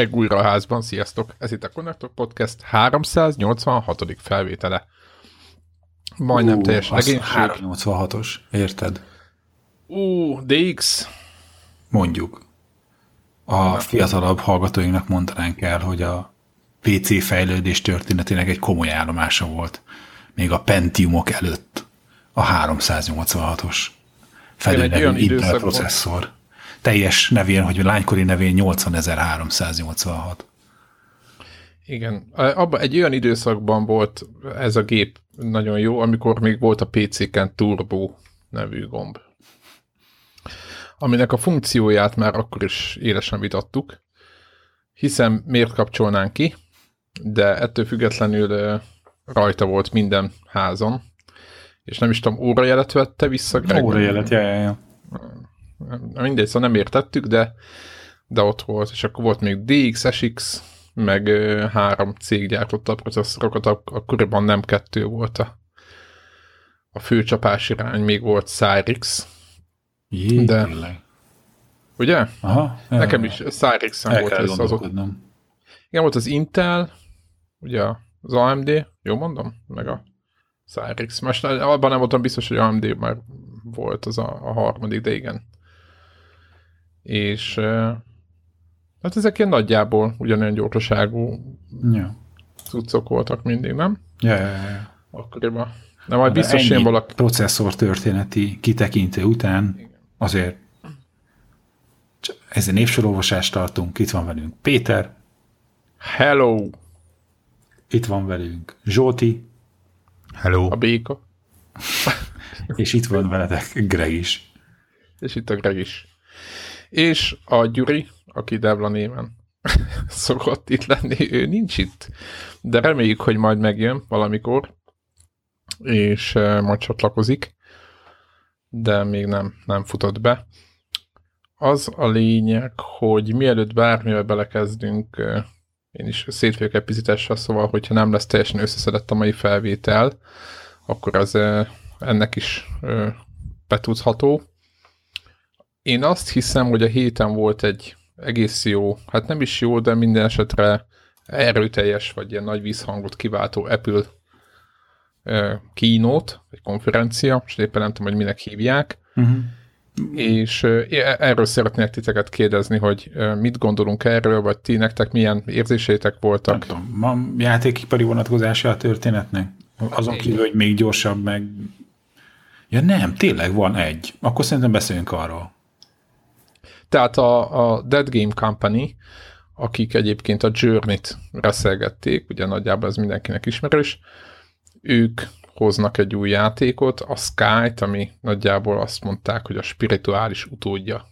Greg újra a házban, sziasztok! Ez itt a Connector Podcast 386. felvétele. Majdnem Ú, teljes legénység. 386-os, érted? Ú, DX. Mondjuk. A fiatalabb hallgatóinknak mondanánk el, hogy a PC fejlődés történetének egy komoly állomása volt. Még a Pentiumok előtt a 386-os Igen, egy felőlevő olyan Intel processzor. Teljes nevén, hogy lánykori nevén 80.386. Igen. Abba egy olyan időszakban volt ez a gép nagyon jó, amikor még volt a PC-ken Turbo nevű gomb. Aminek a funkcióját már akkor is élesen vitattuk, hiszen miért kapcsolnánk ki, de ettől függetlenül rajta volt minden házon, és nem is tudom, órajelet vette vissza Greg? Órajelet, ja, ja, ja. Mindegy, szóval nem értettük, de, de ott volt, és akkor volt még DX, SX, meg három cég gyártotta a processzorokat, ak- akkoriban nem kettő volt a, a főcsapás irány, még volt Cyrix, Jé, De- tényleg. ugye? Aha, Nekem is Cyrixen volt ez azok. Igen, volt az Intel, ugye az AMD, jó mondom? Meg a Cyrix. Most abban nem voltam biztos, hogy AMD már volt az a, a harmadik, de igen. És hát ezek ilyen nagyjából ugyanolyan gyorsaságú Ja. cuccok voltak mindig, nem? Ja, ja, ja. Akkoriban. De majd De biztos én valaki... processzor történeti kitekintő után azért csak ezzel névsorolvasást tartunk. Itt van velünk Péter, Hello! itt van velünk Zsóti, Hello. A béka. és itt van veletek Greg is. És itt a Greg is. És a Gyuri, aki Devla néven szokott itt lenni, ő nincs itt. De reméljük, hogy majd megjön valamikor, és eh, majd csatlakozik, de még nem, nem futott be. Az a lényeg, hogy mielőtt bármivel belekezdünk, eh, én is szét vagyok epizitással, szóval, hogyha nem lesz teljesen összeszedett a mai felvétel, akkor az eh, ennek is betudható. Én azt hiszem, hogy a héten volt egy egész jó, hát nem is jó, de minden esetre erőteljes, vagy ilyen nagy vízhangot kiváltó Apple keynote, vagy konferencia, és éppen nem tudom, hogy minek hívják, Uh-huh. és erről szeretnék titeket kérdezni, hogy mit gondolunk erről, vagy ti nektek milyen érzéseitek Nem voltak. tudom, ma játékipari vonatkozása a történetnek? Azon kívül, hogy még gyorsabb, meg... Ja nem, tényleg van egy. Akkor szerintem beszéljünk arról. Tehát a, a Dead Game Company, akik egyébként a Journey-t reszelgették, ugye nagyjából ez mindenkinek ismerős, ők hoznak egy új játékot, a Sky-t, ami nagyjából azt mondták, hogy a spirituális utódja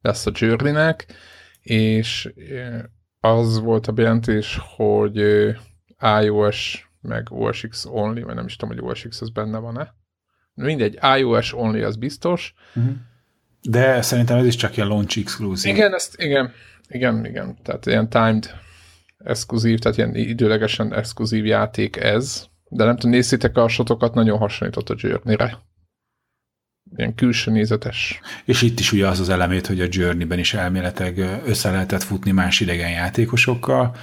lesz a Journey-nek, és eh, az volt a bejelentés, hogy eh, iOS meg OSX only, vagy nem is tudom, hogy OSX az benne van-e. Mindegy, iOS only az biztos, De szerintem ez is csak ilyen launch exclusive. igen, ezt, igen, igen, igen. Tehát ilyen timed exkluzív, tehát ilyen időlegesen exkluzív játék ez. De nem tudom, nézzétek a sotokat, nagyon hasonlított a Journey-re. Ilyen külső nézetes. És itt is ugye az az elemét, hogy a Journey-ben is elméletek össze lehetett futni más idegen játékosokkal,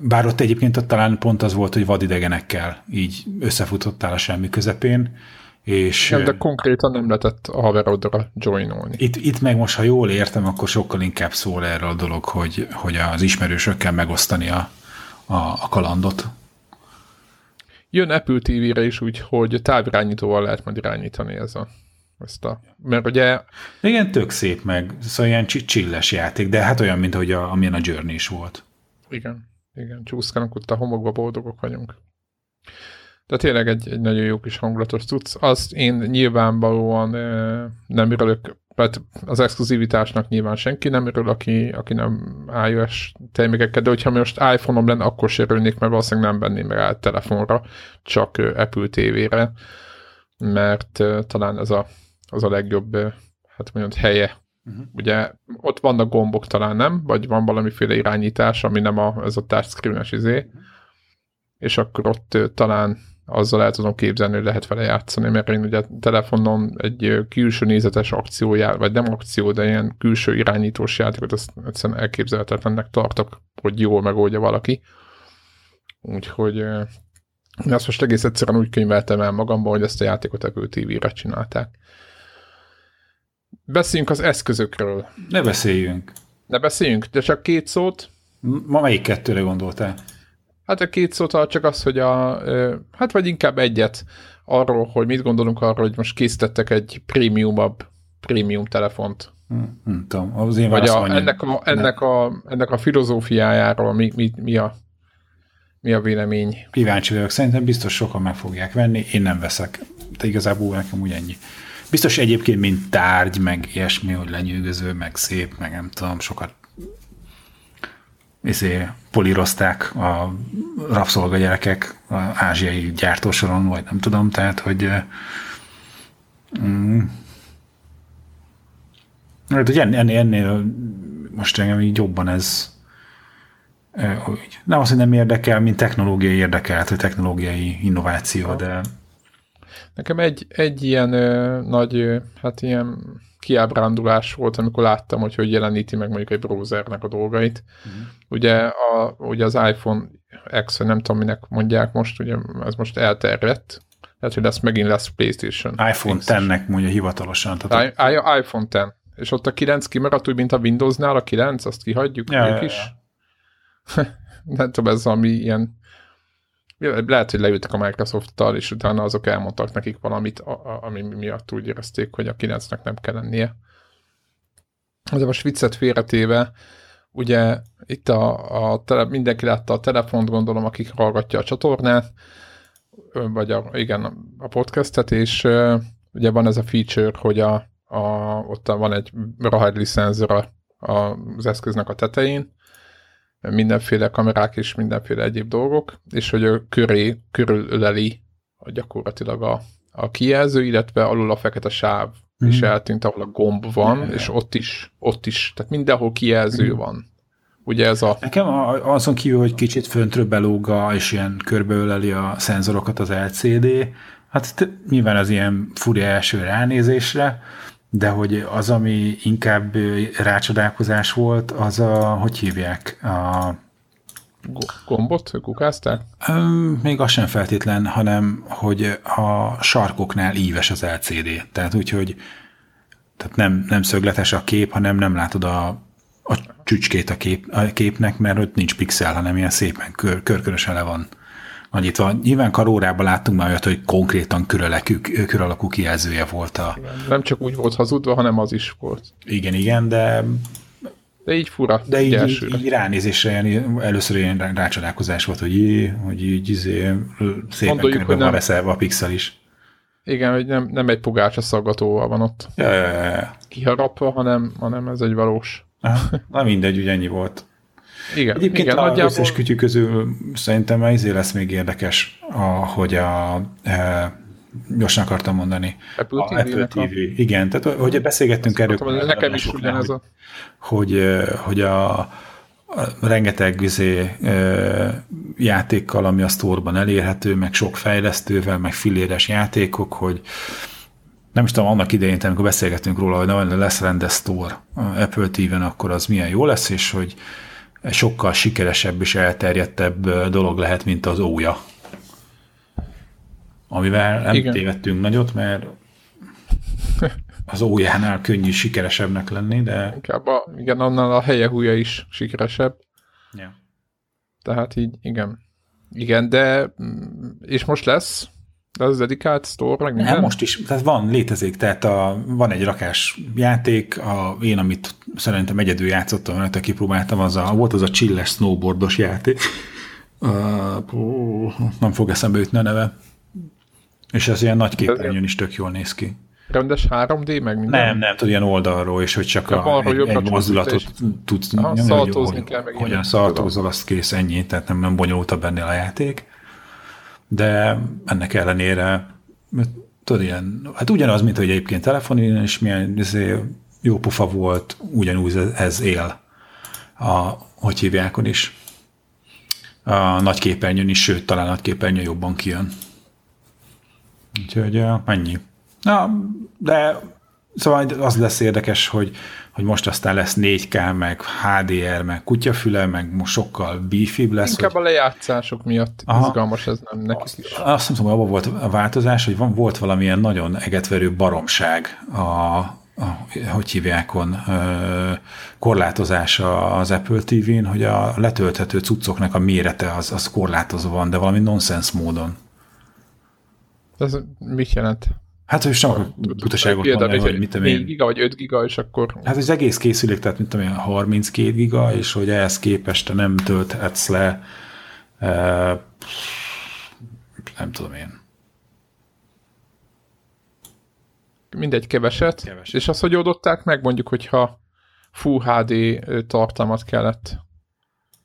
bár ott egyébként ott talán pont az volt, hogy vadidegenekkel így összefutottál a semmi közepén, és Igen, de konkrétan nem lehetett a haverodra joinolni. itt, itt meg most, ha jól értem, akkor sokkal inkább szól erről a dolog, hogy, hogy az ismerősökkel megosztani a, a, a kalandot. Jön Apple TV-re is úgy, hogy távirányítóval lehet majd irányítani ez a, ezt a... Mert ugye Igen, tök szép meg, szóval ilyen csi- csilles játék, de hát olyan, mint hogy a, amilyen a Journey is volt. Igen, igen, csúszkálunk ott a homokba, boldogok vagyunk. De tényleg egy, egy nagyon jó kis hangulatos cucc. Azt én nyilvánvalóan nem örülök, mert az exkluzivitásnak nyilván senki nem örül, aki, aki nem iOS termékekkel, de hogyha most iPhone-om lenne, akkor se örülnék, mert valószínűleg nem venném rá telefonra, csak Apple TV-re, mert talán ez a, az a legjobb, hát mondjuk helye Uh-huh. Ugye ott vannak gombok talán, nem? Vagy van valamiféle irányítás, ami nem a, ez a touchscreen-es izé. Uh-huh. És akkor ott talán azzal el tudom képzelni, hogy lehet vele játszani, mert én ugye telefonon egy külső nézetes akcióját, vagy nem akció, de ilyen külső irányítós játékot, azt egyszerűen elképzelhetetlennek tartok, hogy jól megoldja valaki. Úgyhogy én azt most egész egyszerűen úgy könyveltem el magamban, hogy ezt a játékot Apple TV-re csinálták. Beszéljünk az eszközökről. Ne beszéljünk. Ne beszéljünk, de csak két szót. Ma melyik kettőre gondoltál? Hát a két szót csak az, hogy a, hát vagy inkább egyet arról, hogy mit gondolunk arról, hogy most készítettek egy prémiumabb prémium telefont. Hmm, nem tudom, az én Vagy a, ennek, a, ennek, a, ennek a filozófiájáról mi, mi, mi, a, mi a vélemény? Kíváncsi vagyok, szerintem biztos sokan meg fogják venni, én nem veszek. De igazából nekem úgy ennyi. Biztos egyébként, mint tárgy, meg ilyesmi, hogy lenyűgöző, meg szép, meg nem tudom, sokat izé, polírozták a rabszolgagyerekek a ázsiai gyártósoron, vagy nem tudom, tehát, hogy mm, hát, hogy ennél, ennél most engem így jobban ez hogy nem azt, hogy nem érdekel, mint technológiai érdekelt, vagy technológiai innováció, de Nekem egy, egy ilyen ö, nagy, ö, hát ilyen kiábrándulás volt, amikor láttam, hogy hogy jeleníti meg mondjuk egy browsernek a dolgait. Uh-huh. Ugye, a, ugye az iPhone X, nem tudom, minek mondják most, ugye ez most elterjedt, tehát, hogy lesz megint lesz PlayStation. iPhone 10-nek mondja hivatalosan. Tehát I, I, iPhone 10. És ott a 9 kimaradt úgy, mint a Windowsnál a 9, azt kihagyjuk ja, ja, is. Ja. nem tudom, ez ami ilyen lehet, hogy leültek a Microsoft-tal, és utána azok elmondtak nekik valamit, ami miatt úgy érezték, hogy a 9-nek nem kell lennie. De most viccet félretéve, ugye itt a, a tele, mindenki látta a telefont, gondolom, akik hallgatja a csatornát, vagy a, igen, a podcastet, és ugye van ez a feature, hogy a, a, ott van egy rahadli szenzor az eszköznek a tetején, mindenféle kamerák és mindenféle egyéb dolgok, és hogy ő köré körülöleli a gyakorlatilag a, a kijelző, illetve alul a fekete sáv mm. és eltűnt, ahol a gomb van, yeah. és ott is, ott is, tehát mindenhol kijelző mm. van. Ugye ez a... Nekem azon kívül, hogy kicsit föntről belóga, és ilyen körbeöleli a szenzorokat az LCD, hát nyilván az ilyen furi első ránézésre, de hogy az, ami inkább rácsodálkozás volt, az a, hogy hívják, a gombot kukázták? Még az sem feltétlen, hanem hogy a sarkoknál íves az LCD. Tehát úgy, hogy tehát nem, nem szögletes a kép, hanem nem látod a, a csücskét a, kép, a képnek, mert ott nincs pixel, hanem ilyen szépen kör, körkörösen le van nagyítva. Nyilván karórában láttunk már olyat, hogy konkrétan kör alakú kijelzője volt a... Igen, nem csak úgy volt hazudva, hanem az is volt. Igen, igen, de... De így fura. De így, így, így ránézésre először ilyen rácsodálkozás volt, hogy hogy így izé, szépen Mondoljuk, körbe van reszelve a pixel is. Igen, hogy nem, nem egy pogácsa szaggatóval van ott. Ja, ja, ja. Kiharapva, hanem, hanem ez egy valós. Na mindegy, ugye ennyi volt. Igen, Egyébként igen, a nagyjából... összes kütyű közül szerintem ez lesz még érdekes, hogy a e, gyorsan akartam mondani. Apple, a Apple TV. A... Igen, tehát hogy beszélgettünk erről. Nekem is ugyanez a... Hogy, e, hogy a, rengeteg vizé, e, játékkal, ami a sztorban elérhető, meg sok fejlesztővel, meg filéres játékok, hogy nem is tudom, annak idején, amikor beszélgettünk róla, hogy lesz rendes store Apple TV-en, akkor az milyen jó lesz, és hogy sokkal sikeresebb és elterjedtebb dolog lehet, mint az ója. Amivel nem igen. tévedtünk nagyot, mert az ójánál könnyű sikeresebbnek lenni, de... Inkább a, igen, annál a helye húja is sikeresebb. Ja. Tehát így, igen. Igen, de és most lesz de az dedikált store, meg minden? Nem, most is, tehát van, létezik, tehát a, van egy rakás játék, a, én, amit szerintem egyedül játszottam, mert kipróbáltam, az a, volt az a chilles snowboardos játék. Uh, nem fog eszembe jutni a neve. És ez ilyen nagy képernyőn is tök jól néz ki. Rendes 3D, meg minden? Nem, nem, tudod, ilyen oldalról, és hogy csak a, egy, egy mozdulatot tudsz nyomni, hogy kell, meg Hogyan ilyenek. szaltózol, azt kész, ennyi, tehát nem, nem bonyolultabb ennél a játék. De ennek ellenére, tudod, ilyen, hát ugyanaz, mint hogy egyébként telefonon is milyen izé, jó pofa volt, ugyanúgy ez, él a, hogy hívjákon is. A nagy képernyőn is, sőt, talán nagy képernyő jobban kijön. Úgyhogy ennyi. Na, de szóval az lesz érdekes, hogy, hogy most aztán lesz 4K, meg HDR, meg kutyafüle, meg most sokkal beefibb lesz. Inkább hogy, a lejátszások miatt Aha. izgalmas ez nem nekik is. azt nem tudom, abban volt a változás, hogy van, volt valamilyen nagyon egetverő baromság a, a hogy hívjákon, ö, korlátozása az Apple TV-n, hogy a letölthető cuccoknak a mérete az, az korlátozva van, de valami nonsens módon. Ez mit jelent? Hát, hogy sem akarok butaságot Például, mondani, hogy mit tudom 4 én. giga vagy 5 giga, és akkor Hát az egész készülék, tehát mint tudom én, 32 giga, és hogy ehhez képest te nem tölthetsz le, e, nem tudom én. mindegy keveset, Keveset. és azt, hogy oldották meg, mondjuk, hogyha Full HD tartalmat kellett.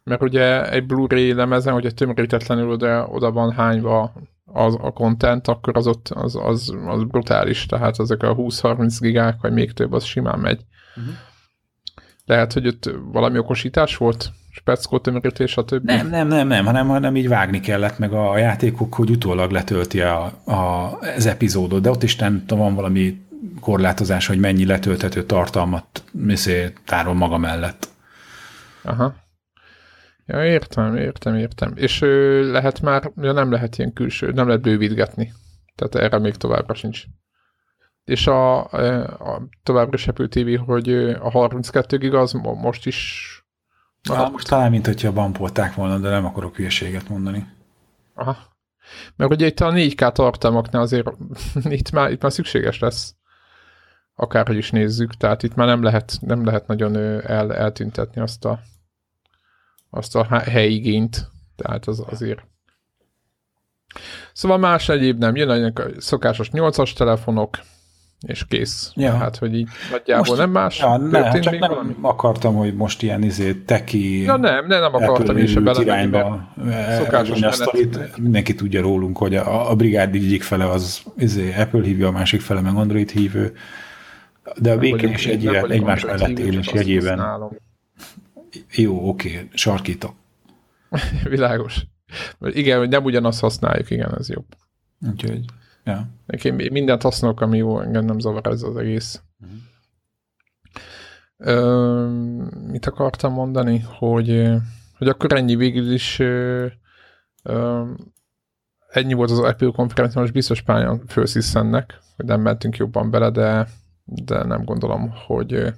Mert ugye egy Blu-ray lemezen, hogyha tömörítetlenül oda, oda van hányva az, a content, akkor az ott az, az, az brutális, tehát ezek a 20-30 gigák, vagy még több, az simán megy. Mhm. Lehet, hogy ott valami okosítás volt? Speckó tömörítés, stb. Nem, nem, nem, nem, hanem, hanem így vágni kellett meg a játékok, hogy utólag letölti a, a, az epizódot, de ott is nem van valami korlátozás, hogy mennyi letölthető tartalmat miszé, tárol maga mellett. Aha. Ja, értem, értem, értem. És ö, lehet már, ja, nem lehet ilyen külső, nem lehet bővítgetni. Tehát erre még továbbra sincs. És a, ö, a továbbra is Apple TV, hogy a 32 giga az mo- most is Ah, most talán, mint hogyha bampolták volna, de nem akarok hülyeséget mondani. Aha. Mert ugye itt a 4K tartalmaknál azért itt már, itt már szükséges lesz. Akárhogy is nézzük, tehát itt már nem lehet, nem lehet nagyon el, eltüntetni azt a, azt a helyigényt. Tehát az azért. Szóval más egyéb nem. Jön a szokásos 8-as telefonok, és kész. Ja. Hát, hogy így nagyjából Most- nem más. Ja, ne, Történt csak nem valami? akartam, hogy most ilyen izé, teki Ja nem, nem, nem akartam se bele. irányba szokásos szokásos a sztorit. Mindenki tudja rólunk, hogy a, a brigád egyik fele az izé, Apple hívja, a másik fele meg Android hívő. De a végén is egy egymás mellett élés jegyében. Jó, oké, sarkítok. Világos. Igen, hogy nem ugyanazt használjuk, igen, ez jobb. Úgyhogy, ja. Nekem mindent használok, ami jó, engem nem zavar ez az egész. Ö, mit akartam mondani? Hogy, hogy akkor ennyi végül is ö, ö, ennyi volt az Apple konferencia, most biztos pályan fősziszennek, hogy nem mentünk jobban bele, de, de nem gondolom, hogy,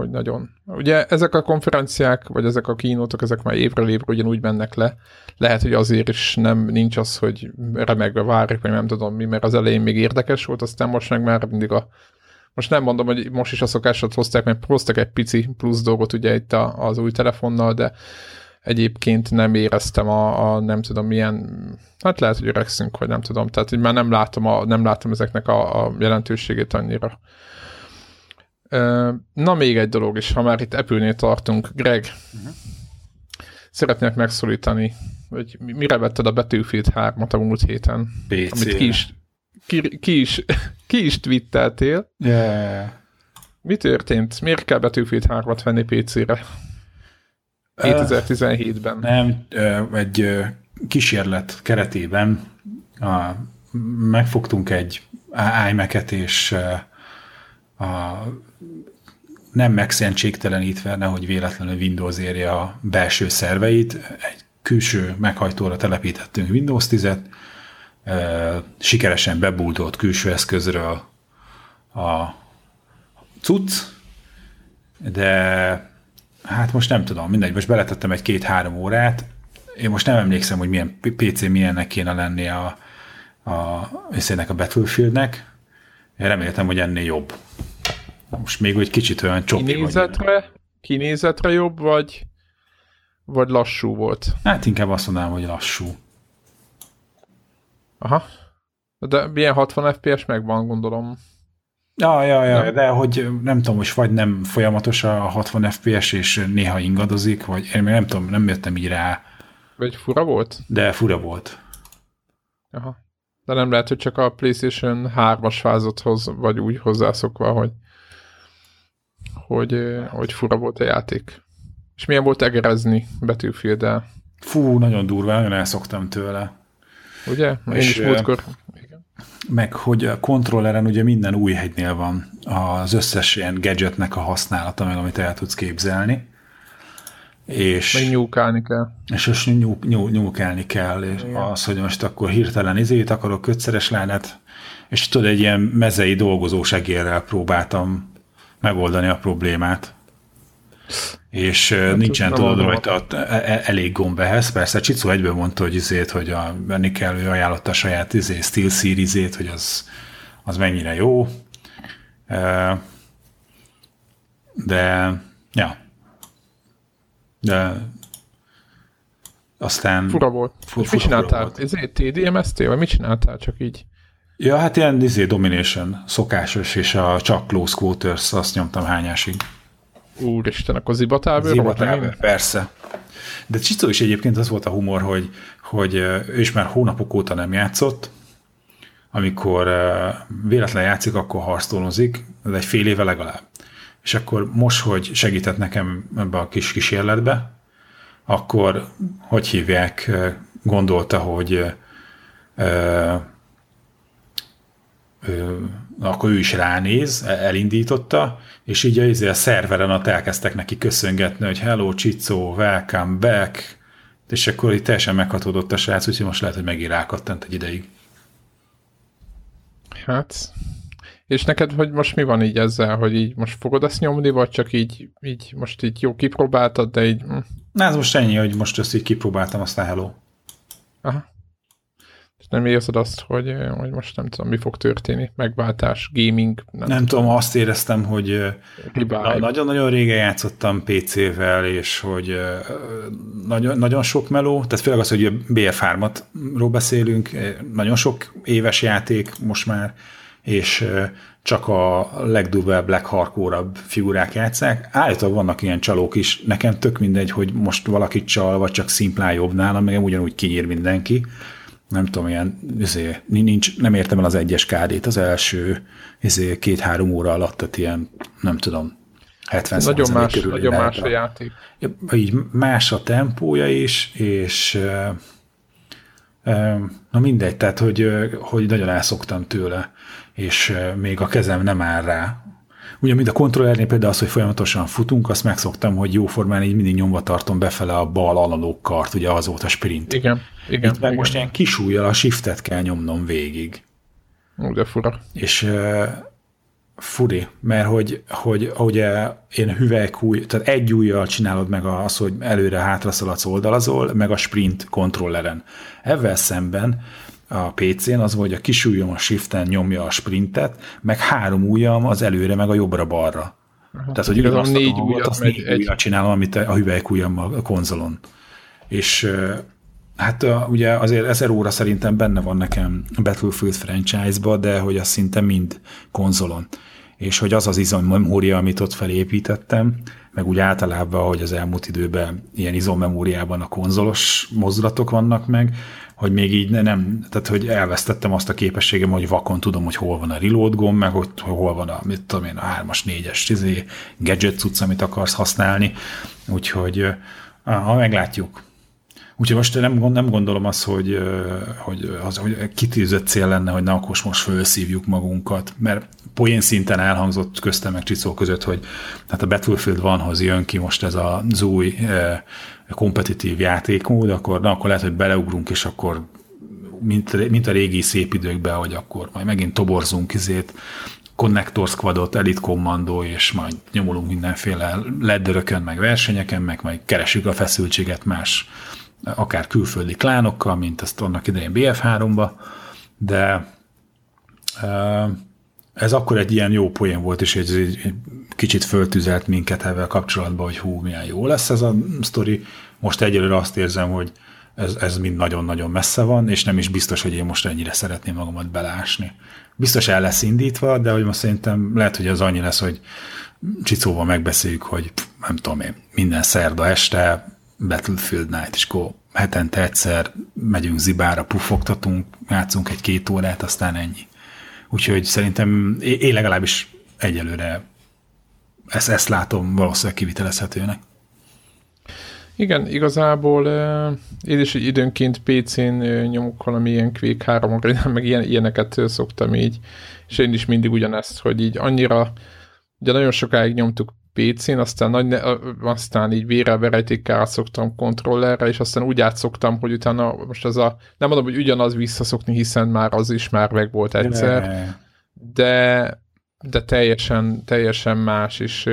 hogy nagyon. Ugye ezek a konferenciák, vagy ezek a kínótok, ezek már évről évre ugyanúgy mennek le. Lehet, hogy azért is nem nincs az, hogy remegve várjuk, vagy nem tudom mi, mert az elején még érdekes volt, aztán most meg már mindig a most nem mondom, hogy most is a szokásot hozták, mert hoztak egy pici plusz dolgot ugye itt a, az új telefonnal, de egyébként nem éreztem a, a nem tudom milyen, hát lehet, hogy öregszünk, vagy nem tudom, tehát hogy már nem látom, a, nem látom ezeknek a, a jelentőségét annyira. Na még egy dolog is, ha már itt Apple-nél tartunk, Greg, uh-huh. szeretnék megszólítani, hogy mi- mire vetted a Battlefield 3-at a múlt héten, PC. amit ki is, ki, ki is, ki is twitteltél. Yeah. Mi történt? Miért kell Battlefield 3-at venni PC-re? 2017-ben. Nem, ö, egy kísérlet keretében a, megfogtunk egy iMac-et, és a, nem megszentségtelenítve, nehogy véletlenül Windows érje a belső szerveit, egy külső meghajtóra telepítettünk Windows 10-et, ö, sikeresen bebújtott külső eszközről a cucc, de hát most nem tudom, mindegy, most beletettem egy két-három órát, én most nem emlékszem, hogy milyen PC milyennek kéne lennie a, a, a Battlefieldnek, én reméltem, hogy ennél jobb. Most még egy kicsit olyan csopi. Kinézetre, kinézetre jobb, vagy, vagy lassú volt? Hát inkább azt mondanám, hogy lassú. Aha. De milyen 60 FPS megvan, gondolom. Ja, ja, ja, Nem. de hogy nem tudom, most vagy nem folyamatos a 60 FPS, és néha ingadozik, vagy én még nem tudom, nem jöttem így rá, Vagy fura volt? de fura volt. Aha. De nem lehet, hogy csak a PlayStation 3-as fázathoz vagy úgy hozzászokva, hogy, hogy, hogy fura volt a játék. És milyen volt egerezni battlefield Fú, nagyon durva, nagyon elszoktam tőle. ugye? Én És, is múltkor... Igen. Meg, hogy a kontrolleren ugye minden új hegynél van az összes ilyen gadgetnek a használata, meg amit el tudsz képzelni. És, Meg nyúkálni kell. és most nyúk, nyúk, nyúkálni kell, és Igen. az, hogy most akkor hirtelen izét akarok kötszeres lánát, és tudod, egy ilyen mezei dolgozósegérrel próbáltam megoldani a problémát. És hát nincsen tudod rajta e- e- elég gomb ehhez. Persze Csicó egyből mondta, hogy izét, hogy a, venni kell, ő ajánlotta a saját izé, Steel Series-ét, hogy az, az mennyire jó. De, ja. De aztán... Fura volt. Fu- és mit fura csináltál? volt. Ez TDMST, vagy mit csináltál csak így? Ja, hát ilyen izé, domination, szokásos, és a csak close quarters, azt nyomtam hányásig. Úristen, akkor Zibatábor, én? persze. De Csicó is egyébként az volt a humor, hogy, hogy ő is már hónapok óta nem játszott, amikor véletlen játszik, akkor harctolozik, de egy fél éve legalább. És akkor most, hogy segített nekem ebbe a kis kísérletbe, akkor, hogy hívják, gondolta, hogy ö, akkor ő is ránéz, e- elindította, és így a, izé a szerveren ott elkezdtek neki köszöngetni, hogy hello, Csicó, welcome back, és akkor így teljesen meghatódott a srác, úgyhogy most lehet, hogy megint rákattant egy ideig. Hát, és neked, hogy most mi van így ezzel, hogy így most fogod ezt nyomni, vagy csak így, így most így jó kipróbáltad, de így, hm, Na, ez most ennyi, hogy most ezt így kipróbáltam, aztán hello. aha. És nem érzed azt, hogy, eh, hogy most nem tudom, mi fog történni, megváltás, gaming, nem, Nem tudom, azt éreztem, hogy tudom, na- nagyon-nagyon régen játszottam PC-vel, és hogy ö, nagyon, nagyon sok meló, tehát főleg az, hogy a BF3-ról beszélünk, nagyon sok éves játék most már, és csak a legdurvább, leghardcore figurák játszák. Állítólag vannak ilyen csalók is, nekem tök mindegy, hogy most valakit csal, vagy csak szimplán jobb nálam, meg ugyanúgy kinyír mindenki. Nem tudom, ilyen, izé, nincs, nem értem el az egyes KD-t, az első izé, két-három óra alatt, tehát ilyen, nem tudom, 70 nagyon más, körül nagyon más a játék. Így más a tempója is, és na mindegy, tehát hogy, hogy nagyon elszoktam tőle, és még a kezem nem áll rá. Ugye, mint a kontrollernél például az, hogy folyamatosan futunk, azt megszoktam, hogy jóformán így mindig nyomva tartom befele a bal analóg kart, ugye az volt a sprint. Igen, igen. Itt meg igen. most ilyen kis a shiftet kell nyomnom végig. Ú, de fura. És uh, furi, mert hogy, hogy ugye én hüvelykúj, tehát egy ujjal csinálod meg az, hogy előre-hátra szaladsz, oldalazol, meg a sprint kontrolleren. Ezzel szemben a PC-n az, hogy a kis ujjam a shiften nyomja a sprintet, meg három ujjam az előre, meg a jobbra-balra. Tehát, hogy ugyanazt a négy ujjat azt négy egy- ujjal csinálom, amit a hüvelykujjammal a konzolon. És hát ugye azért 1000 óra szerintem benne van nekem a Battlefield franchise-ba, de hogy az szinte mind konzolon. És hogy az az izommemória, amit ott felépítettem, meg úgy általában, hogy az elmúlt időben ilyen izommemóriában a konzolos mozdulatok vannak meg, hogy még így ne, nem, tehát hogy elvesztettem azt a képességem, hogy vakon tudom, hogy hol van a reload gomb, meg hogy hol van a, mit tudom én, a 3-as, 4-es izé, gadget cucc, amit akarsz használni. Úgyhogy ha meglátjuk. Úgyhogy most nem, nem gondolom azt, hogy, hogy, az, hogy kitűzött cél lenne, hogy na akkor most felszívjuk magunkat, mert poén szinten elhangzott köztem meg Csicó között, hogy hát a Battlefield vanhoz jön ki most ez az új kompetitív játékmód, akkor, na, akkor lehet, hogy beleugrunk, és akkor mint, mint a régi szép időkben, hogy akkor majd megint toborzunk izét, Connector Squadot, Elite Commando, és majd nyomulunk mindenféle ledderökön, meg versenyeken, meg majd keresjük a feszültséget más, akár külföldi klánokkal, mint azt annak idején BF3-ba, de ez akkor egy ilyen jó poén volt, és egy, egy kicsit föltüzelt minket ebben kapcsolatban, hogy hú, milyen jó lesz ez a sztori. Most egyelőre azt érzem, hogy ez, ez mind nagyon-nagyon messze van, és nem is biztos, hogy én most ennyire szeretném magamat belásni. Biztos el lesz indítva, de hogy most szerintem lehet, hogy az annyi lesz, hogy Csicóval megbeszéljük, hogy nem tudom én, minden szerda este Battlefield Night, és akkor hetente egyszer megyünk zibára, pufogtatunk, játszunk egy-két órát, aztán ennyi. Úgyhogy szerintem én legalábbis egyelőre ezt, ezt látom valószínűleg kivitelezhetőnek. Igen, igazából én is időnként PC-n nyomok valami ilyen Quake 3 meg ilyen, ilyeneket szoktam így, és én is mindig ugyanezt, hogy így annyira, ugye nagyon sokáig nyomtuk PC-n, aztán, nagy, aztán így vére verejtékkel szoktam kontrollerre, és aztán úgy átszoktam, hogy utána most az a, nem mondom, hogy ugyanaz visszaszokni, hiszen már az is már meg volt egyszer, de, de teljesen, teljesen más, és,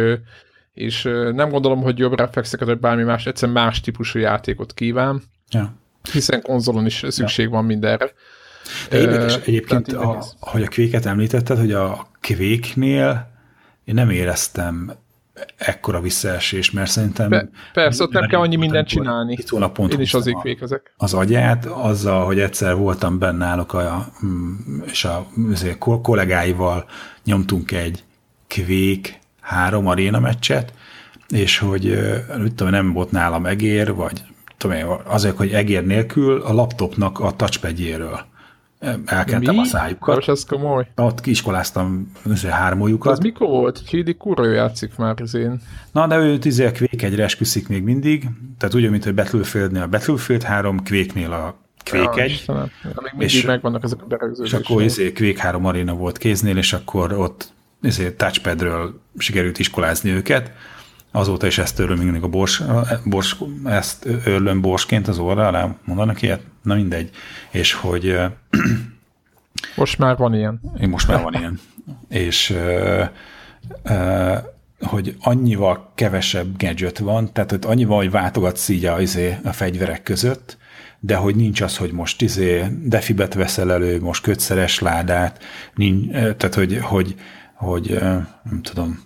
és nem gondolom, hogy jobb reflexeket, vagy bármi más, egyszerűen más típusú játékot kíván, ja. hiszen konzolon is szükség ja. van mindenre. De érdekes egyébként, a, hogy a kvéket említetted, hogy a kvéknél én nem éreztem ekkora visszaesés, mert szerintem... Be, persze, ott nem kell annyi mindent csinálni. Én is azért vékezek. Az agyát, azzal, hogy egyszer voltam benne náluk, a, mm, és a azért kollégáival nyomtunk egy kvék három aréna meccset, és hogy tudom, nem volt nálam egér, vagy tudom én, azért, hogy egér nélkül a laptopnak a touchpadjéről elkentem a szájukat. Most ez komoly. Ott iskoláztam hármójukat. Az mikor volt? Hidi kurva játszik már az én. Na, de ő tizé a Quake egyre esküszik még mindig, tehát úgy, mint hogy Battlefieldnél a Battlefield 3, Quake-nél a Quake ja, 1. még mindig és, megvannak ezek a berögződések. És akkor izé, Quake 3 arena volt kéznél, és akkor ott izé, touchpadről sikerült iskolázni őket. Azóta is ezt töröm mindig a bors, bors ezt örlöm borsként az orra alá, mondanak ilyet? Na mindegy. És hogy... Most már van ilyen. Én most már van ilyen. És hogy annyival kevesebb gadget van, tehát hogy annyival, hogy váltogatsz így a, izé, a fegyverek között, de hogy nincs az, hogy most izé defibet veszel elő, most kötszeres ládát, nincs, tehát hogy, hogy, hogy nem tudom,